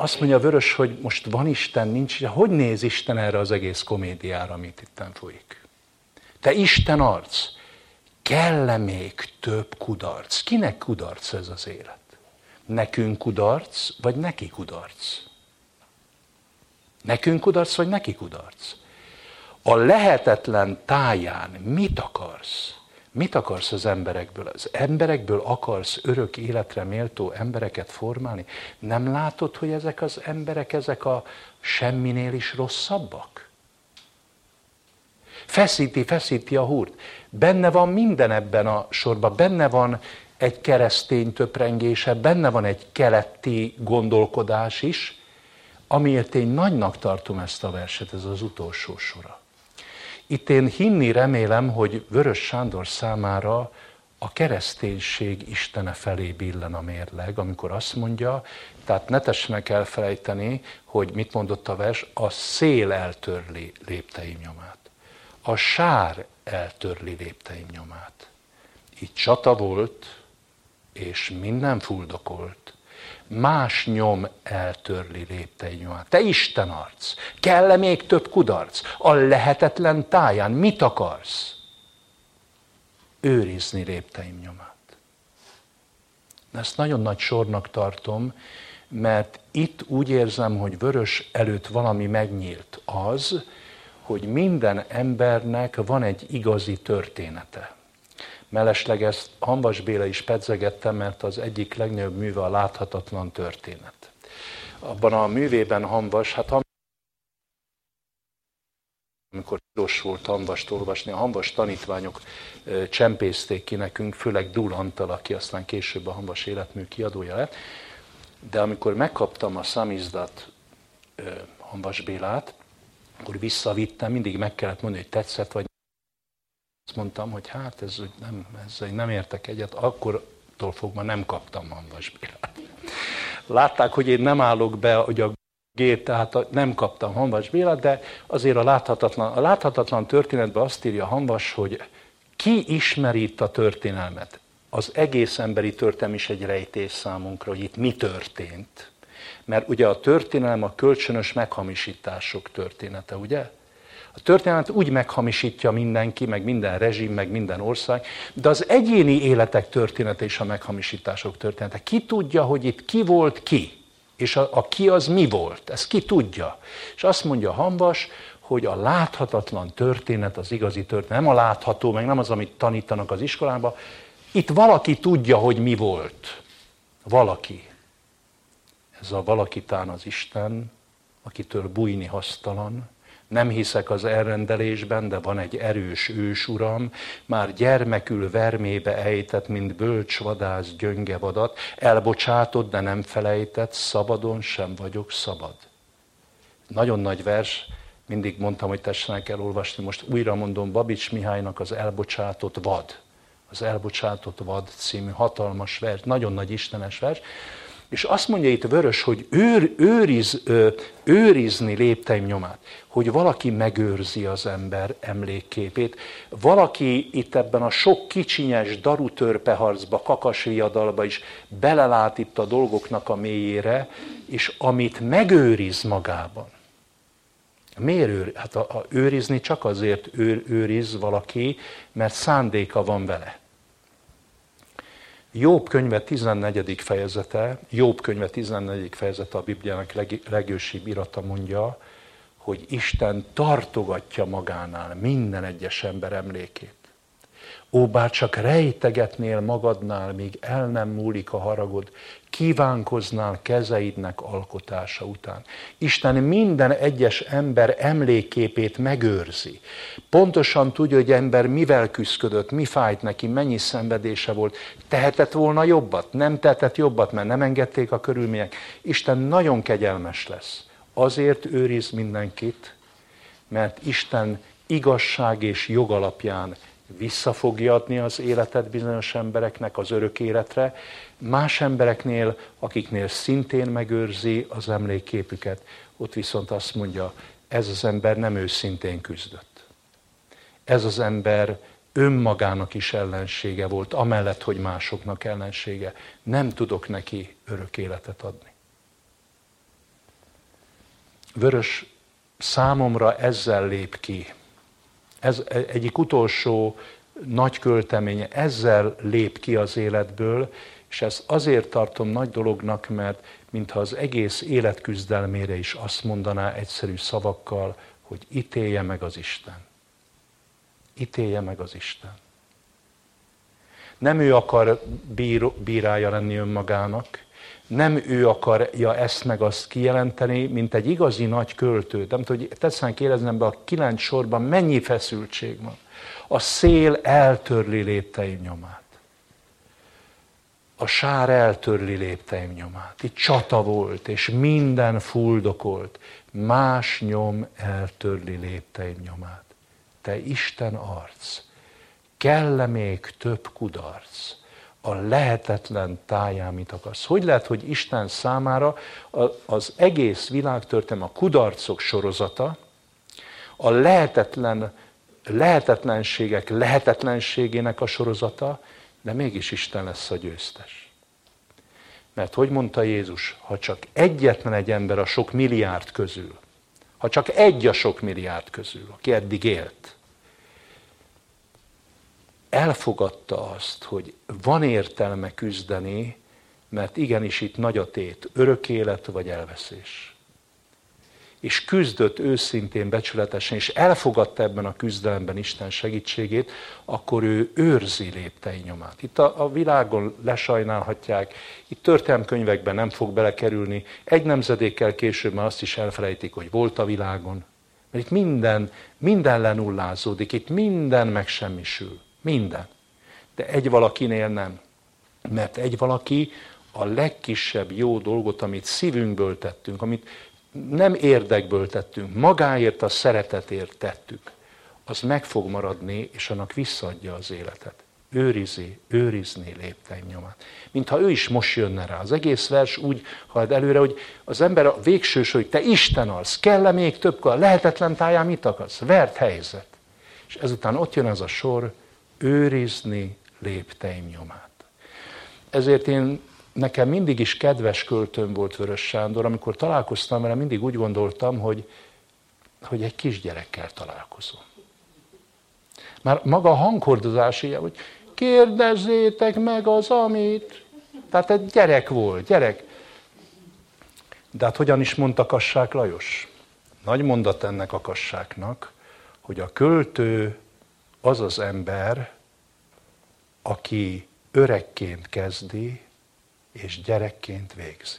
Speaker 1: azt mondja Vörös, hogy most van Isten, nincs Hogy néz Isten erre az egész komédiára, amit itt folyik? Te Isten arc, kell-e még több kudarc? Kinek kudarc ez az élet? Nekünk kudarc, vagy neki kudarc? Nekünk kudarc, vagy neki kudarc? A lehetetlen táján mit akarsz? Mit akarsz az emberekből? Az emberekből akarsz örök életre méltó embereket formálni? Nem látod, hogy ezek az emberek, ezek a semminél is rosszabbak? Feszíti, feszíti a húrt. Benne van minden ebben a sorban, benne van egy keresztény töprengése, benne van egy keleti gondolkodás is, amiért én nagynak tartom ezt a verset, ez az utolsó sora. Itt én hinni remélem, hogy Vörös Sándor számára a kereszténység Istene felé billen a mérleg, amikor azt mondja, tehát ne tessenek elfelejteni, hogy mit mondott a vers, a szél eltörli lépteim nyomát. A sár eltörli lépteim nyomát. Itt csata volt, és minden fuldokolt más nyom eltörli léptei nyomát. Te Isten arc, kell-e még több kudarc? A lehetetlen táján mit akarsz? Őrizni lépteim nyomát. Ezt nagyon nagy sornak tartom, mert itt úgy érzem, hogy vörös előtt valami megnyílt az, hogy minden embernek van egy igazi története. Mellesleg ezt Hanvas Béla is pedzegette, mert az egyik legnagyobb műve a láthatatlan történet. Abban a művében Hanvas, hát amikor tudós volt Hanvast olvasni, a Hanvas tanítványok csempészték ki nekünk, főleg Dul Antal, aki aztán később a Hanvas életmű kiadója lett, de amikor megkaptam a számizdat Hanvas Bélát, akkor visszavittem, mindig meg kellett mondani, hogy tetszett, vagy azt mondtam, hogy hát ez úgy nem, ezzel nem értek egyet, akkortól fogva nem kaptam Hanvas Bélát. látták, hogy én nem állok be, hogy a gép, tehát nem kaptam Hanvas Bélát, de azért a láthatatlan, a láthatatlan történetben azt írja Hanvas, hogy ki ismeri itt a történelmet? Az egész emberi történelem is egy rejtés számunkra, hogy itt mi történt. Mert ugye a történelem a kölcsönös meghamisítások története, ugye? A történelmet úgy meghamisítja mindenki, meg minden rezsim, meg minden ország, de az egyéni életek története is a meghamisítások története. Ki tudja, hogy itt ki volt ki? És a, a ki az mi volt? Ezt ki tudja? És azt mondja Hambas, hogy a láthatatlan történet az igazi történet. Nem a látható, meg nem az, amit tanítanak az iskolában. Itt valaki tudja, hogy mi volt. Valaki. Ez a valakitán az Isten, akitől bújni hasztalan, nem hiszek az elrendelésben, de van egy erős ősuram, már gyermekül vermébe ejtett, mint bölcs vadász gyönge vadat, elbocsátott, de nem felejtett, szabadon sem vagyok szabad. Nagyon nagy vers, mindig mondtam, hogy tessenek kell olvasni, most újra mondom Babics Mihálynak az Elbocsátott vad. Az Elbocsátott vad című hatalmas vers, nagyon nagy istenes vers, és azt mondja itt Vörös, hogy őr, őriz, őrizni lépteim nyomát, hogy valaki megőrzi az ember emlékképét, valaki itt ebben a sok kicsinyes darutörpeharcba, kakasviadalba is belelát itt a dolgoknak a mélyére, és amit megőriz magában. Miért őr? Hát a, a őrizni csak azért őr, őriz valaki, mert szándéka van vele. Jobb könyve 14. fejezete, Jobb könyve 14. fejezete a Bibliának leg, legősibb irata mondja, hogy Isten tartogatja magánál minden egyes ember emlékét. Ó, bár csak rejtegetnél magadnál, míg el nem múlik a haragod, kívánkoznál kezeidnek alkotása után. Isten minden egyes ember emlékképét megőrzi. Pontosan tudja, hogy ember mivel küzdött, mi fájt neki, mennyi szenvedése volt. Tehetett volna jobbat, nem tehetett jobbat, mert nem engedték a körülmények. Isten nagyon kegyelmes lesz. Azért őriz mindenkit, mert Isten igazság és jog alapján vissza fogja adni az életet bizonyos embereknek az örök életre, más embereknél, akiknél szintén megőrzi az emlékképüket, ott viszont azt mondja, ez az ember nem őszintén küzdött. Ez az ember önmagának is ellensége volt, amellett, hogy másoknak ellensége. Nem tudok neki örök életet adni. Vörös számomra ezzel lép ki ez egyik utolsó nagy költeménye, ezzel lép ki az életből, és ezt azért tartom nagy dolognak, mert mintha az egész életküzdelmére is azt mondaná egyszerű szavakkal, hogy ítélje meg az Isten. Ítélje meg az Isten. Nem ő akar bír, bírája lenni önmagának, nem ő akarja ezt meg azt kijelenteni, mint egy igazi nagy költő. Nem tudom, hogy tetszen kérdeznem be a kilenc sorban mennyi feszültség van. A szél eltörli lépteim nyomát. A sár eltörli lépteim nyomát. Itt csata volt, és minden fuldokolt. Más nyom eltörli lépteim nyomát. Te Isten arc, kell még több kudarc? A lehetetlen táján mit akarsz. Hogy lehet, hogy Isten számára az egész világtörténelem a kudarcok sorozata, a lehetetlen, lehetetlenségek lehetetlenségének a sorozata, de mégis Isten lesz a győztes. Mert hogy mondta Jézus, ha csak egyetlen egy ember a sok milliárd közül, ha csak egy a sok milliárd közül, aki eddig élt, elfogadta azt, hogy van értelme küzdeni, mert igenis itt nagy a tét, örök élet vagy elveszés. És küzdött őszintén, becsületesen, és elfogadta ebben a küzdelemben Isten segítségét, akkor ő őrzi léptei nyomát. Itt a, a világon lesajnálhatják, itt történelmkönyvekben nem fog belekerülni, egy nemzedékkel később már azt is elfelejtik, hogy volt a világon. Mert itt minden, minden lenullázódik, itt minden megsemmisül. Minden. De egy valakinél nem. Mert egy valaki a legkisebb jó dolgot, amit szívünkből tettünk, amit nem érdekből tettünk, magáért, a szeretetért tettük, az meg fog maradni, és annak visszaadja az életet. őrizi, őrizni lépteim nyomát. Mintha ő is most jönne rá. Az egész vers úgy halad előre, hogy az ember a végső hogy te Isten az, kell-e még több, lehetetlen táján mit akarsz? Vert helyzet. És ezután ott jön ez a sor, őrizni lépteim nyomát. Ezért én nekem mindig is kedves költőm volt Vörös Sándor, amikor találkoztam vele, mindig úgy gondoltam, hogy, hogy egy kisgyerekkel találkozom. Már maga a hangkordozás ilyen, hogy kérdezzétek meg az, amit. Tehát egy gyerek volt, gyerek. De hát hogyan is mondta Kassák Lajos? Nagy mondat ennek a Kassáknak, hogy a költő az az ember, aki öregként kezdi, és gyerekként végzi.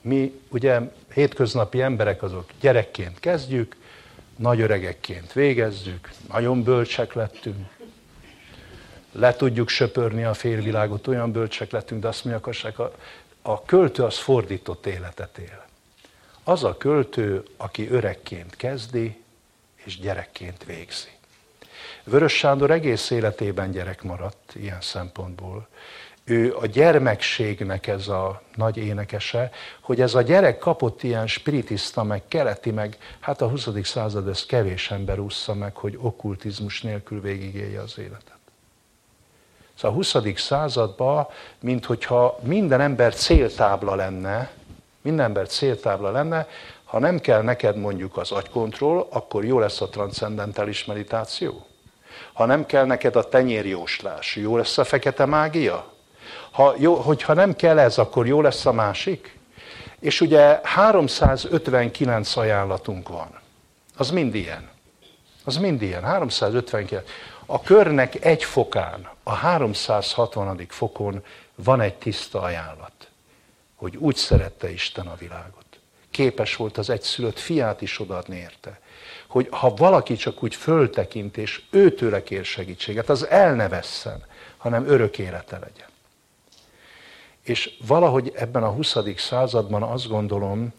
Speaker 1: Mi ugye hétköznapi emberek azok gyerekként kezdjük, nagy öregekként végezzük, nagyon bölcsek lettünk, le tudjuk söpörni a félvilágot, olyan bölcsek lettünk, de azt mondják, a, a költő az fordított életet él. Az a költő, aki öregként kezdi, és gyerekként végzi. Vörös Sándor egész életében gyerek maradt ilyen szempontból. Ő a gyermekségnek ez a nagy énekese, hogy ez a gyerek kapott ilyen spiritista, meg keleti, meg hát a 20. század ezt kevés ember ússza meg, hogy okkultizmus nélkül végigélje az életet. Szóval a 20. században, mint hogyha minden ember céltábla lenne, minden ember céltábla lenne, ha nem kell neked mondjuk az agykontroll, akkor jó lesz a transzendentális meditáció. Ha nem kell neked a tenyérjóslás, jó lesz a fekete mágia? Ha, jó, hogyha nem kell ez, akkor jó lesz a másik? És ugye 359 ajánlatunk van. Az mind ilyen. Az mind ilyen. 359. A körnek egy fokán, a 360. fokon van egy tiszta ajánlat, hogy úgy szerette Isten a világot. Képes volt az egyszülött fiát is odaadni érte. Hogy ha valaki csak úgy föltekint, és őtőle kér segítséget, az el ne vesszen, hanem örök élete legyen. És valahogy ebben a 20. században azt gondolom,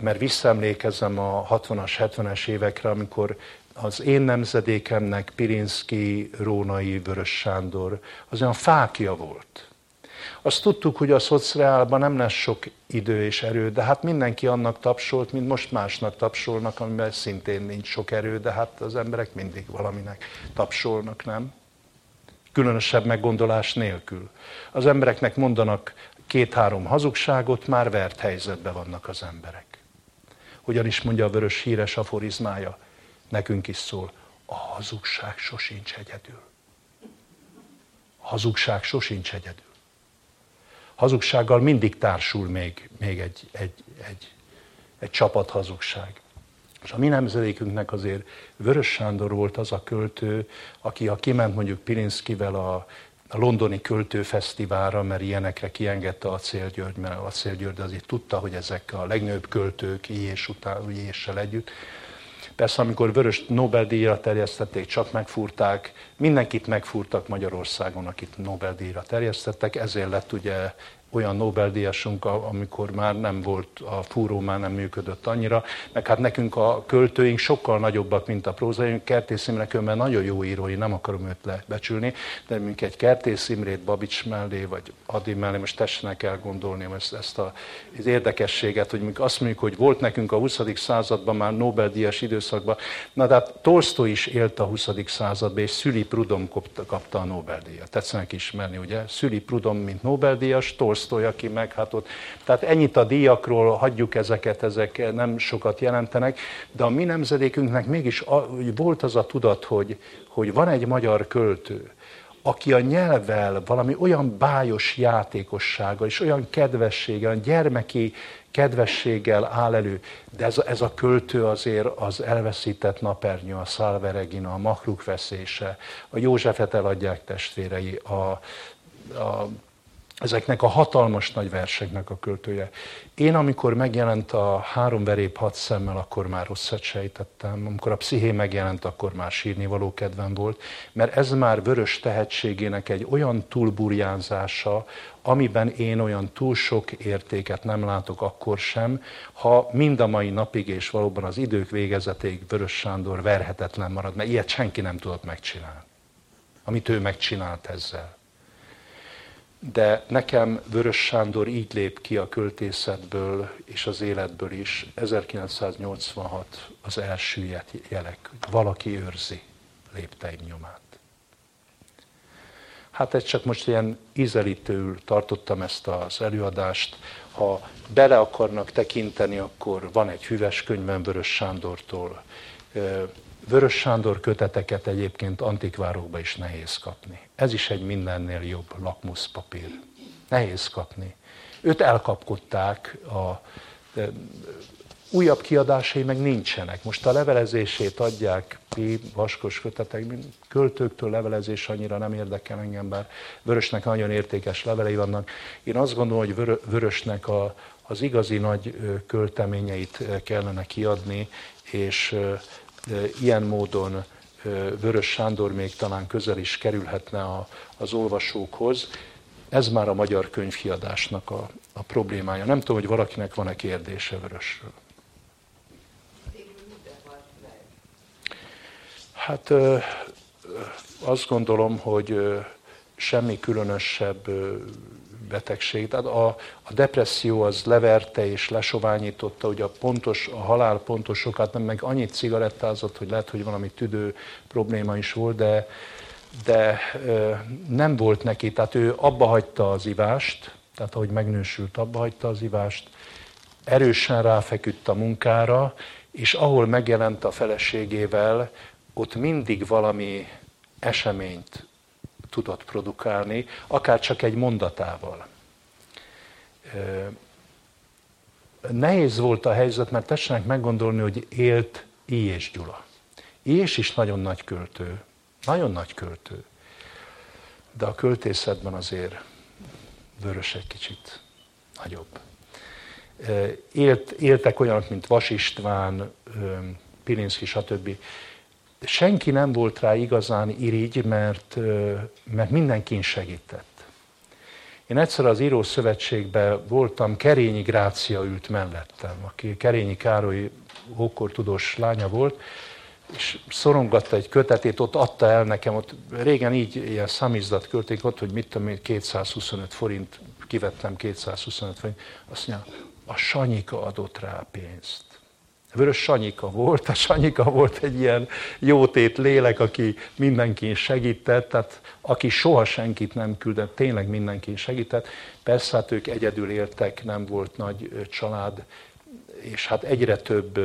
Speaker 1: mert visszaemlékezem a 60-as, 70-es évekre, amikor az én nemzedékemnek Pirinszki, Rónai, Vörös Sándor, az olyan fákja volt. Azt tudtuk, hogy a szociálban nem lesz sok idő és erő, de hát mindenki annak tapsolt, mint most másnak tapsolnak, amiben szintén nincs sok erő, de hát az emberek mindig valaminek tapsolnak, nem? Különösebb meggondolás nélkül. Az embereknek mondanak két-három hazugságot, már vert helyzetben vannak az emberek. Hogyan is mondja a vörös híres aforizmája, nekünk is szól, a hazugság sosincs egyedül. A hazugság sosincs egyedül. Hazugsággal mindig társul még, még egy, egy, egy, egy csapat hazugság. És a mi nemzedékünknek azért Vörös Sándor volt az a költő, aki ha kiment mondjuk Pirinszkivel a, a londoni költőfesztiválra, mert ilyenekre kiengedte a Célgyörgy, mert a Célgyörgy azért tudta, hogy ezek a legnagyobb költők, és után, éjjel együtt, Persze, amikor Vörös Nobel-díjra terjesztették, csak megfúrták, mindenkit megfúrtak Magyarországon, akit Nobel-díjra terjesztettek, ezért lett ugye olyan Nobel-díjasunk, amikor már nem volt, a fúró már nem működött annyira, meg hát nekünk a költőink sokkal nagyobbak, mint a prózaink. Kertész Imre különben nagyon jó írói, nem akarom őt lebecsülni, de mink egy Kertész Imrét Babics mellé, vagy Adi mellé, most tessenek elgondolni ezt, ezt a, az érdekességet, hogy azt mondjuk, hogy volt nekünk a 20. században már Nobel-díjas időszakban, na de hát Tolstoy is élt a 20. században, és Szüli Prudom kapta a Nobel-díjat. Tetszenek ismerni, ugye? Szüli Prudom, mint Nobel-díjas, Tolstoy Tolstoy, aki meg hát ott. Tehát ennyit a díjakról, hagyjuk ezeket, ezek nem sokat jelentenek, de a mi nemzedékünknek mégis volt az a tudat, hogy, hogy van egy magyar költő, aki a nyelvvel valami olyan bájos játékossággal és olyan kedvességgel, olyan gyermeki kedvességgel áll elő, de ez, ez a költő azért az elveszített napernyő, a Szálveregina, a Mahluk veszése, a Józsefet eladják testvérei, a, a ezeknek a hatalmas nagy verseknek a költője. Én, amikor megjelent a három verép hat szemmel, akkor már rosszat sejtettem. Amikor a psziché megjelent, akkor már sírni való kedvem volt, mert ez már vörös tehetségének egy olyan túlburjánzása, amiben én olyan túl sok értéket nem látok akkor sem, ha mind a mai napig és valóban az idők végezetéig Vörös Sándor verhetetlen marad, mert ilyet senki nem tudott megcsinálni. amit ő megcsinált ezzel. De nekem Vörös Sándor így lép ki a költészetből és az életből is. 1986 az első jelek, valaki őrzi lépteim nyomát. Hát ez csak most ilyen ízelítőül tartottam ezt az előadást. Ha bele akarnak tekinteni, akkor van egy hüves könyvem Vörös Sándortól. Vörös Sándor köteteket egyébként antikvárokba is nehéz kapni. Ez is egy mindennél jobb lakmuszpapír. Nehéz kapni. Őt elkapkodták, a újabb kiadásai meg nincsenek. Most a levelezését adják ki, vaskos kötetek, költőktől levelezés annyira nem érdekel engem, bár Vörösnek nagyon értékes levelei vannak. Én azt gondolom, hogy Vörösnek a, az igazi nagy költeményeit kellene kiadni, és ilyen módon Vörös Sándor még talán közel is kerülhetne a, az olvasókhoz. Ez már a magyar könyvkiadásnak a, a problémája. Nem tudom, hogy valakinek van-e kérdése Vörösről. Hát azt gondolom, hogy semmi különösebb betegség. Tehát a, a depresszió az leverte és lesoványította, hogy a, pontos, a halál pontosokat, nem meg annyit cigarettázott, hogy lehet, hogy valami tüdő probléma is volt, de, de nem volt neki, tehát ő abba hagyta az ivást, tehát ahogy megnősült, abba hagyta az ivást, erősen ráfeküdt a munkára, és ahol megjelent a feleségével, ott mindig valami eseményt tudott produkálni, akár csak egy mondatával. Nehéz volt a helyzet, mert tessenek meggondolni, hogy élt I. Gyula. I. és is nagyon nagy költő, nagyon nagy költő, de a költészetben azért vörös egy kicsit nagyobb. Élt, éltek olyanok, mint Vas István, Pilinszki, stb senki nem volt rá igazán irigy, mert, mert mindenkin segített. Én egyszer az Író Szövetségben voltam, Kerényi Grácia ült mellettem, aki Kerényi Károly ókor tudós lánya volt, és szorongatta egy kötetét, ott adta el nekem, ott régen így ilyen számizdat költék ott, hogy mit tudom én, 225 forint, kivettem 225 forint, azt mondja, a Sanyika adott rá pénzt. Vörös Sanyika volt, a Sanyika volt egy ilyen jótét lélek, aki mindenkin segített, tehát aki soha senkit nem küldött, tényleg mindenkin segített. Persze hát ők egyedül éltek, nem volt nagy család, és hát egyre több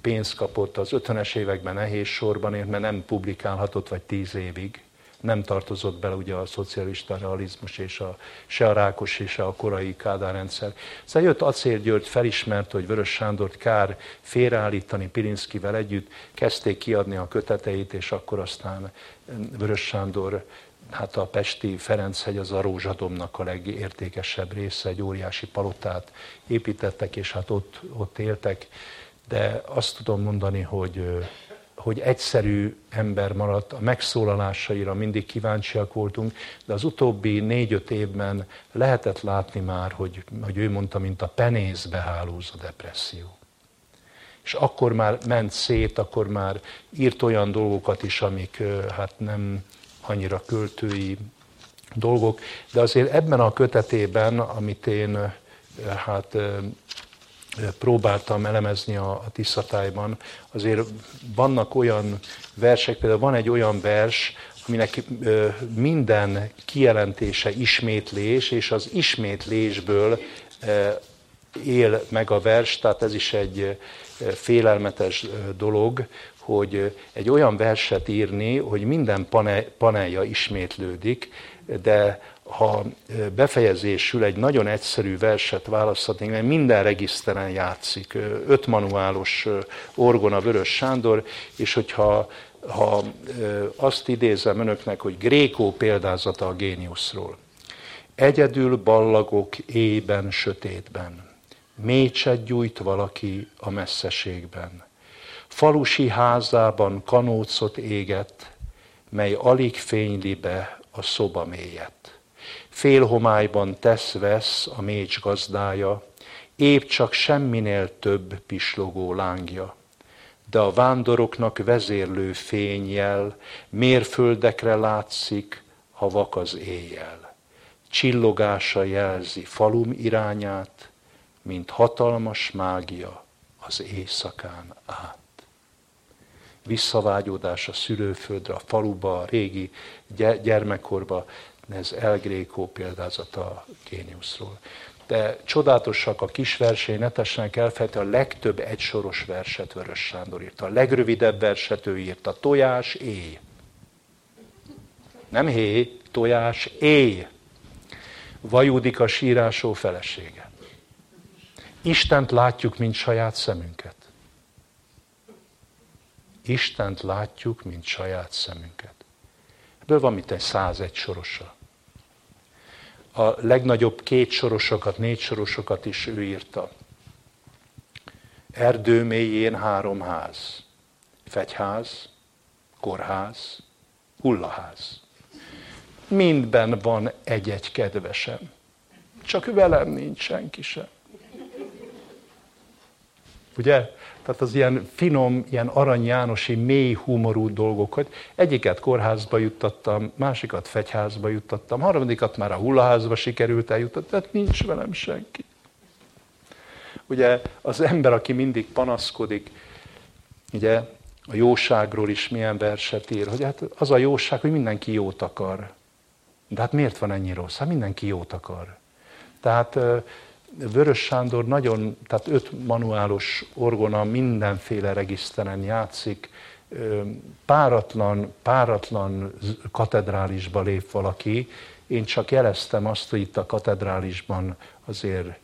Speaker 1: pénzt kapott az 50-es években nehéz sorban, mert nem publikálhatott vagy tíz évig nem tartozott bele ugye a szocialista realizmus és a, se a Rákos és se a korai Kádár rendszer. Szóval jött Acél György, felismert, hogy Vörös Sándort kár félreállítani Pirinszkivel együtt, kezdték kiadni a köteteit, és akkor aztán Vörös Sándor hát a Pesti Ferenchegy az a Rózsadomnak a legértékesebb része, egy óriási palotát építettek, és hát ott, ott éltek. De azt tudom mondani, hogy hogy egyszerű ember maradt, a megszólalásaira mindig kíváncsiak voltunk, de az utóbbi négy-öt évben lehetett látni már, hogy, hogy ő mondta, mint a penészbe hálóz a depresszió. És akkor már ment szét, akkor már írt olyan dolgokat is, amik hát nem annyira költői dolgok, de azért ebben a kötetében, amit én hát próbáltam elemezni a, a Tiszatályban, azért vannak olyan versek, például van egy olyan vers, aminek minden kijelentése ismétlés, és az ismétlésből él meg a vers, tehát ez is egy félelmetes dolog, hogy egy olyan verset írni, hogy minden panelja ismétlődik, de ha befejezésül egy nagyon egyszerű verset választhatnénk, mert minden regiszteren játszik, öt manuálos orgona Vörös Sándor, és hogyha ha azt idézem önöknek, hogy Grékó példázata a géniuszról. Egyedül ballagok éjben, sötétben, mécset gyújt valaki a messzeségben. Falusi házában kanócot égett, mely alig fényli be a szoba mélyet félhomályban tesz-vesz a mécs gazdája, épp csak semminél több pislogó lángja. de a vándoroknak vezérlő fényjel, mérföldekre látszik, ha vak az éjjel. Csillogása jelzi falum irányát, mint hatalmas mágia az éjszakán át. Visszavágyódás a szülőföldre, a faluba, a régi gyermekkorba, ez El Greco példázata géniuszról. De csodálatosak a kis versei, ne tessenek elfelejteni, a legtöbb egysoros verset Vörös Sándor írta. A legrövidebb verset ő írta, tojás, éj. Nem hé, tojás, éj. Vajúdik a sírásó felesége. Istent látjuk, mint saját szemünket. Istent látjuk, mint saját szemünket. Ebből van mint egy 101 sorosa. A legnagyobb két sorosokat, négy sorosokat is ő írta. Erdő mélyén három ház. Fegyház, kórház, hullaház. Mindben van egy-egy kedvesem. Csak velem nincs senki sem. Ugye? Tehát az ilyen finom, ilyen Arany Jánosi, mély humorú dolgokat. Egyiket kórházba juttattam, másikat fegyházba juttattam, harmadikat már a hullaházba sikerült eljuttatni, tehát nincs velem senki. Ugye az ember, aki mindig panaszkodik, ugye a jóságról is milyen verset ír, hogy hát az a jóság, hogy mindenki jót akar. De hát miért van ennyi rossz? Hát mindenki jót akar. Tehát Vörös Sándor nagyon, tehát öt manuálos orgona mindenféle regiszteren játszik, páratlan, páratlan katedrálisba lép valaki. Én csak jeleztem azt, hogy itt a katedrálisban azért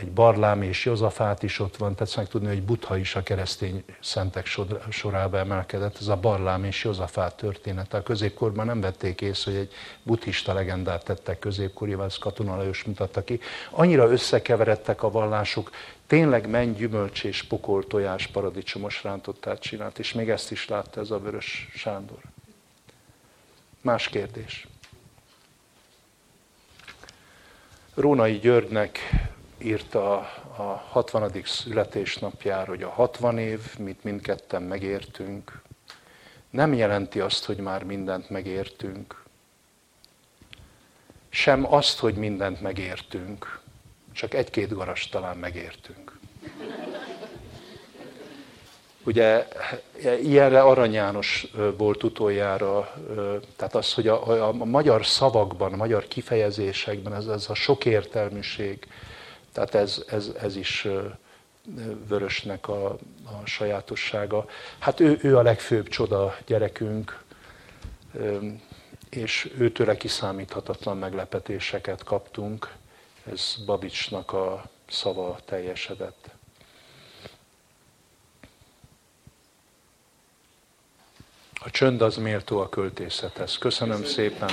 Speaker 1: egy Barlám és Jozafát is ott van, tetszenek tudni, hogy Butha is a keresztény szentek sorába emelkedett. Ez a Barlám és Jozafát története. A középkorban nem vették észre, hogy egy buddhista legendát tettek középkorival, ezt Katona Lajos mutatta ki. Annyira összekeveredtek a vallások, tényleg menj gyümölcs és pokol tojás paradicsomos rántottát csinált, és még ezt is látta ez a Vörös Sándor. Más kérdés. Rónai Györgynek írta a 60. születésnapjára, hogy a 60 év, mit mindketten megértünk, nem jelenti azt, hogy már mindent megértünk. Sem azt, hogy mindent megértünk, csak egy-két garas talán megértünk. Ugye ilyenre Arany János volt utoljára, tehát az, hogy a, a, magyar szavakban, a magyar kifejezésekben ez, ez a sokértelműség, tehát ez, ez, ez is Vörösnek a, a sajátossága. Hát ő, ő a legfőbb csoda gyerekünk, és őtőle kiszámíthatatlan meglepetéseket kaptunk. Ez Babicsnak a szava teljesedett. A csönd az méltó a költészethez. Köszönöm szépen.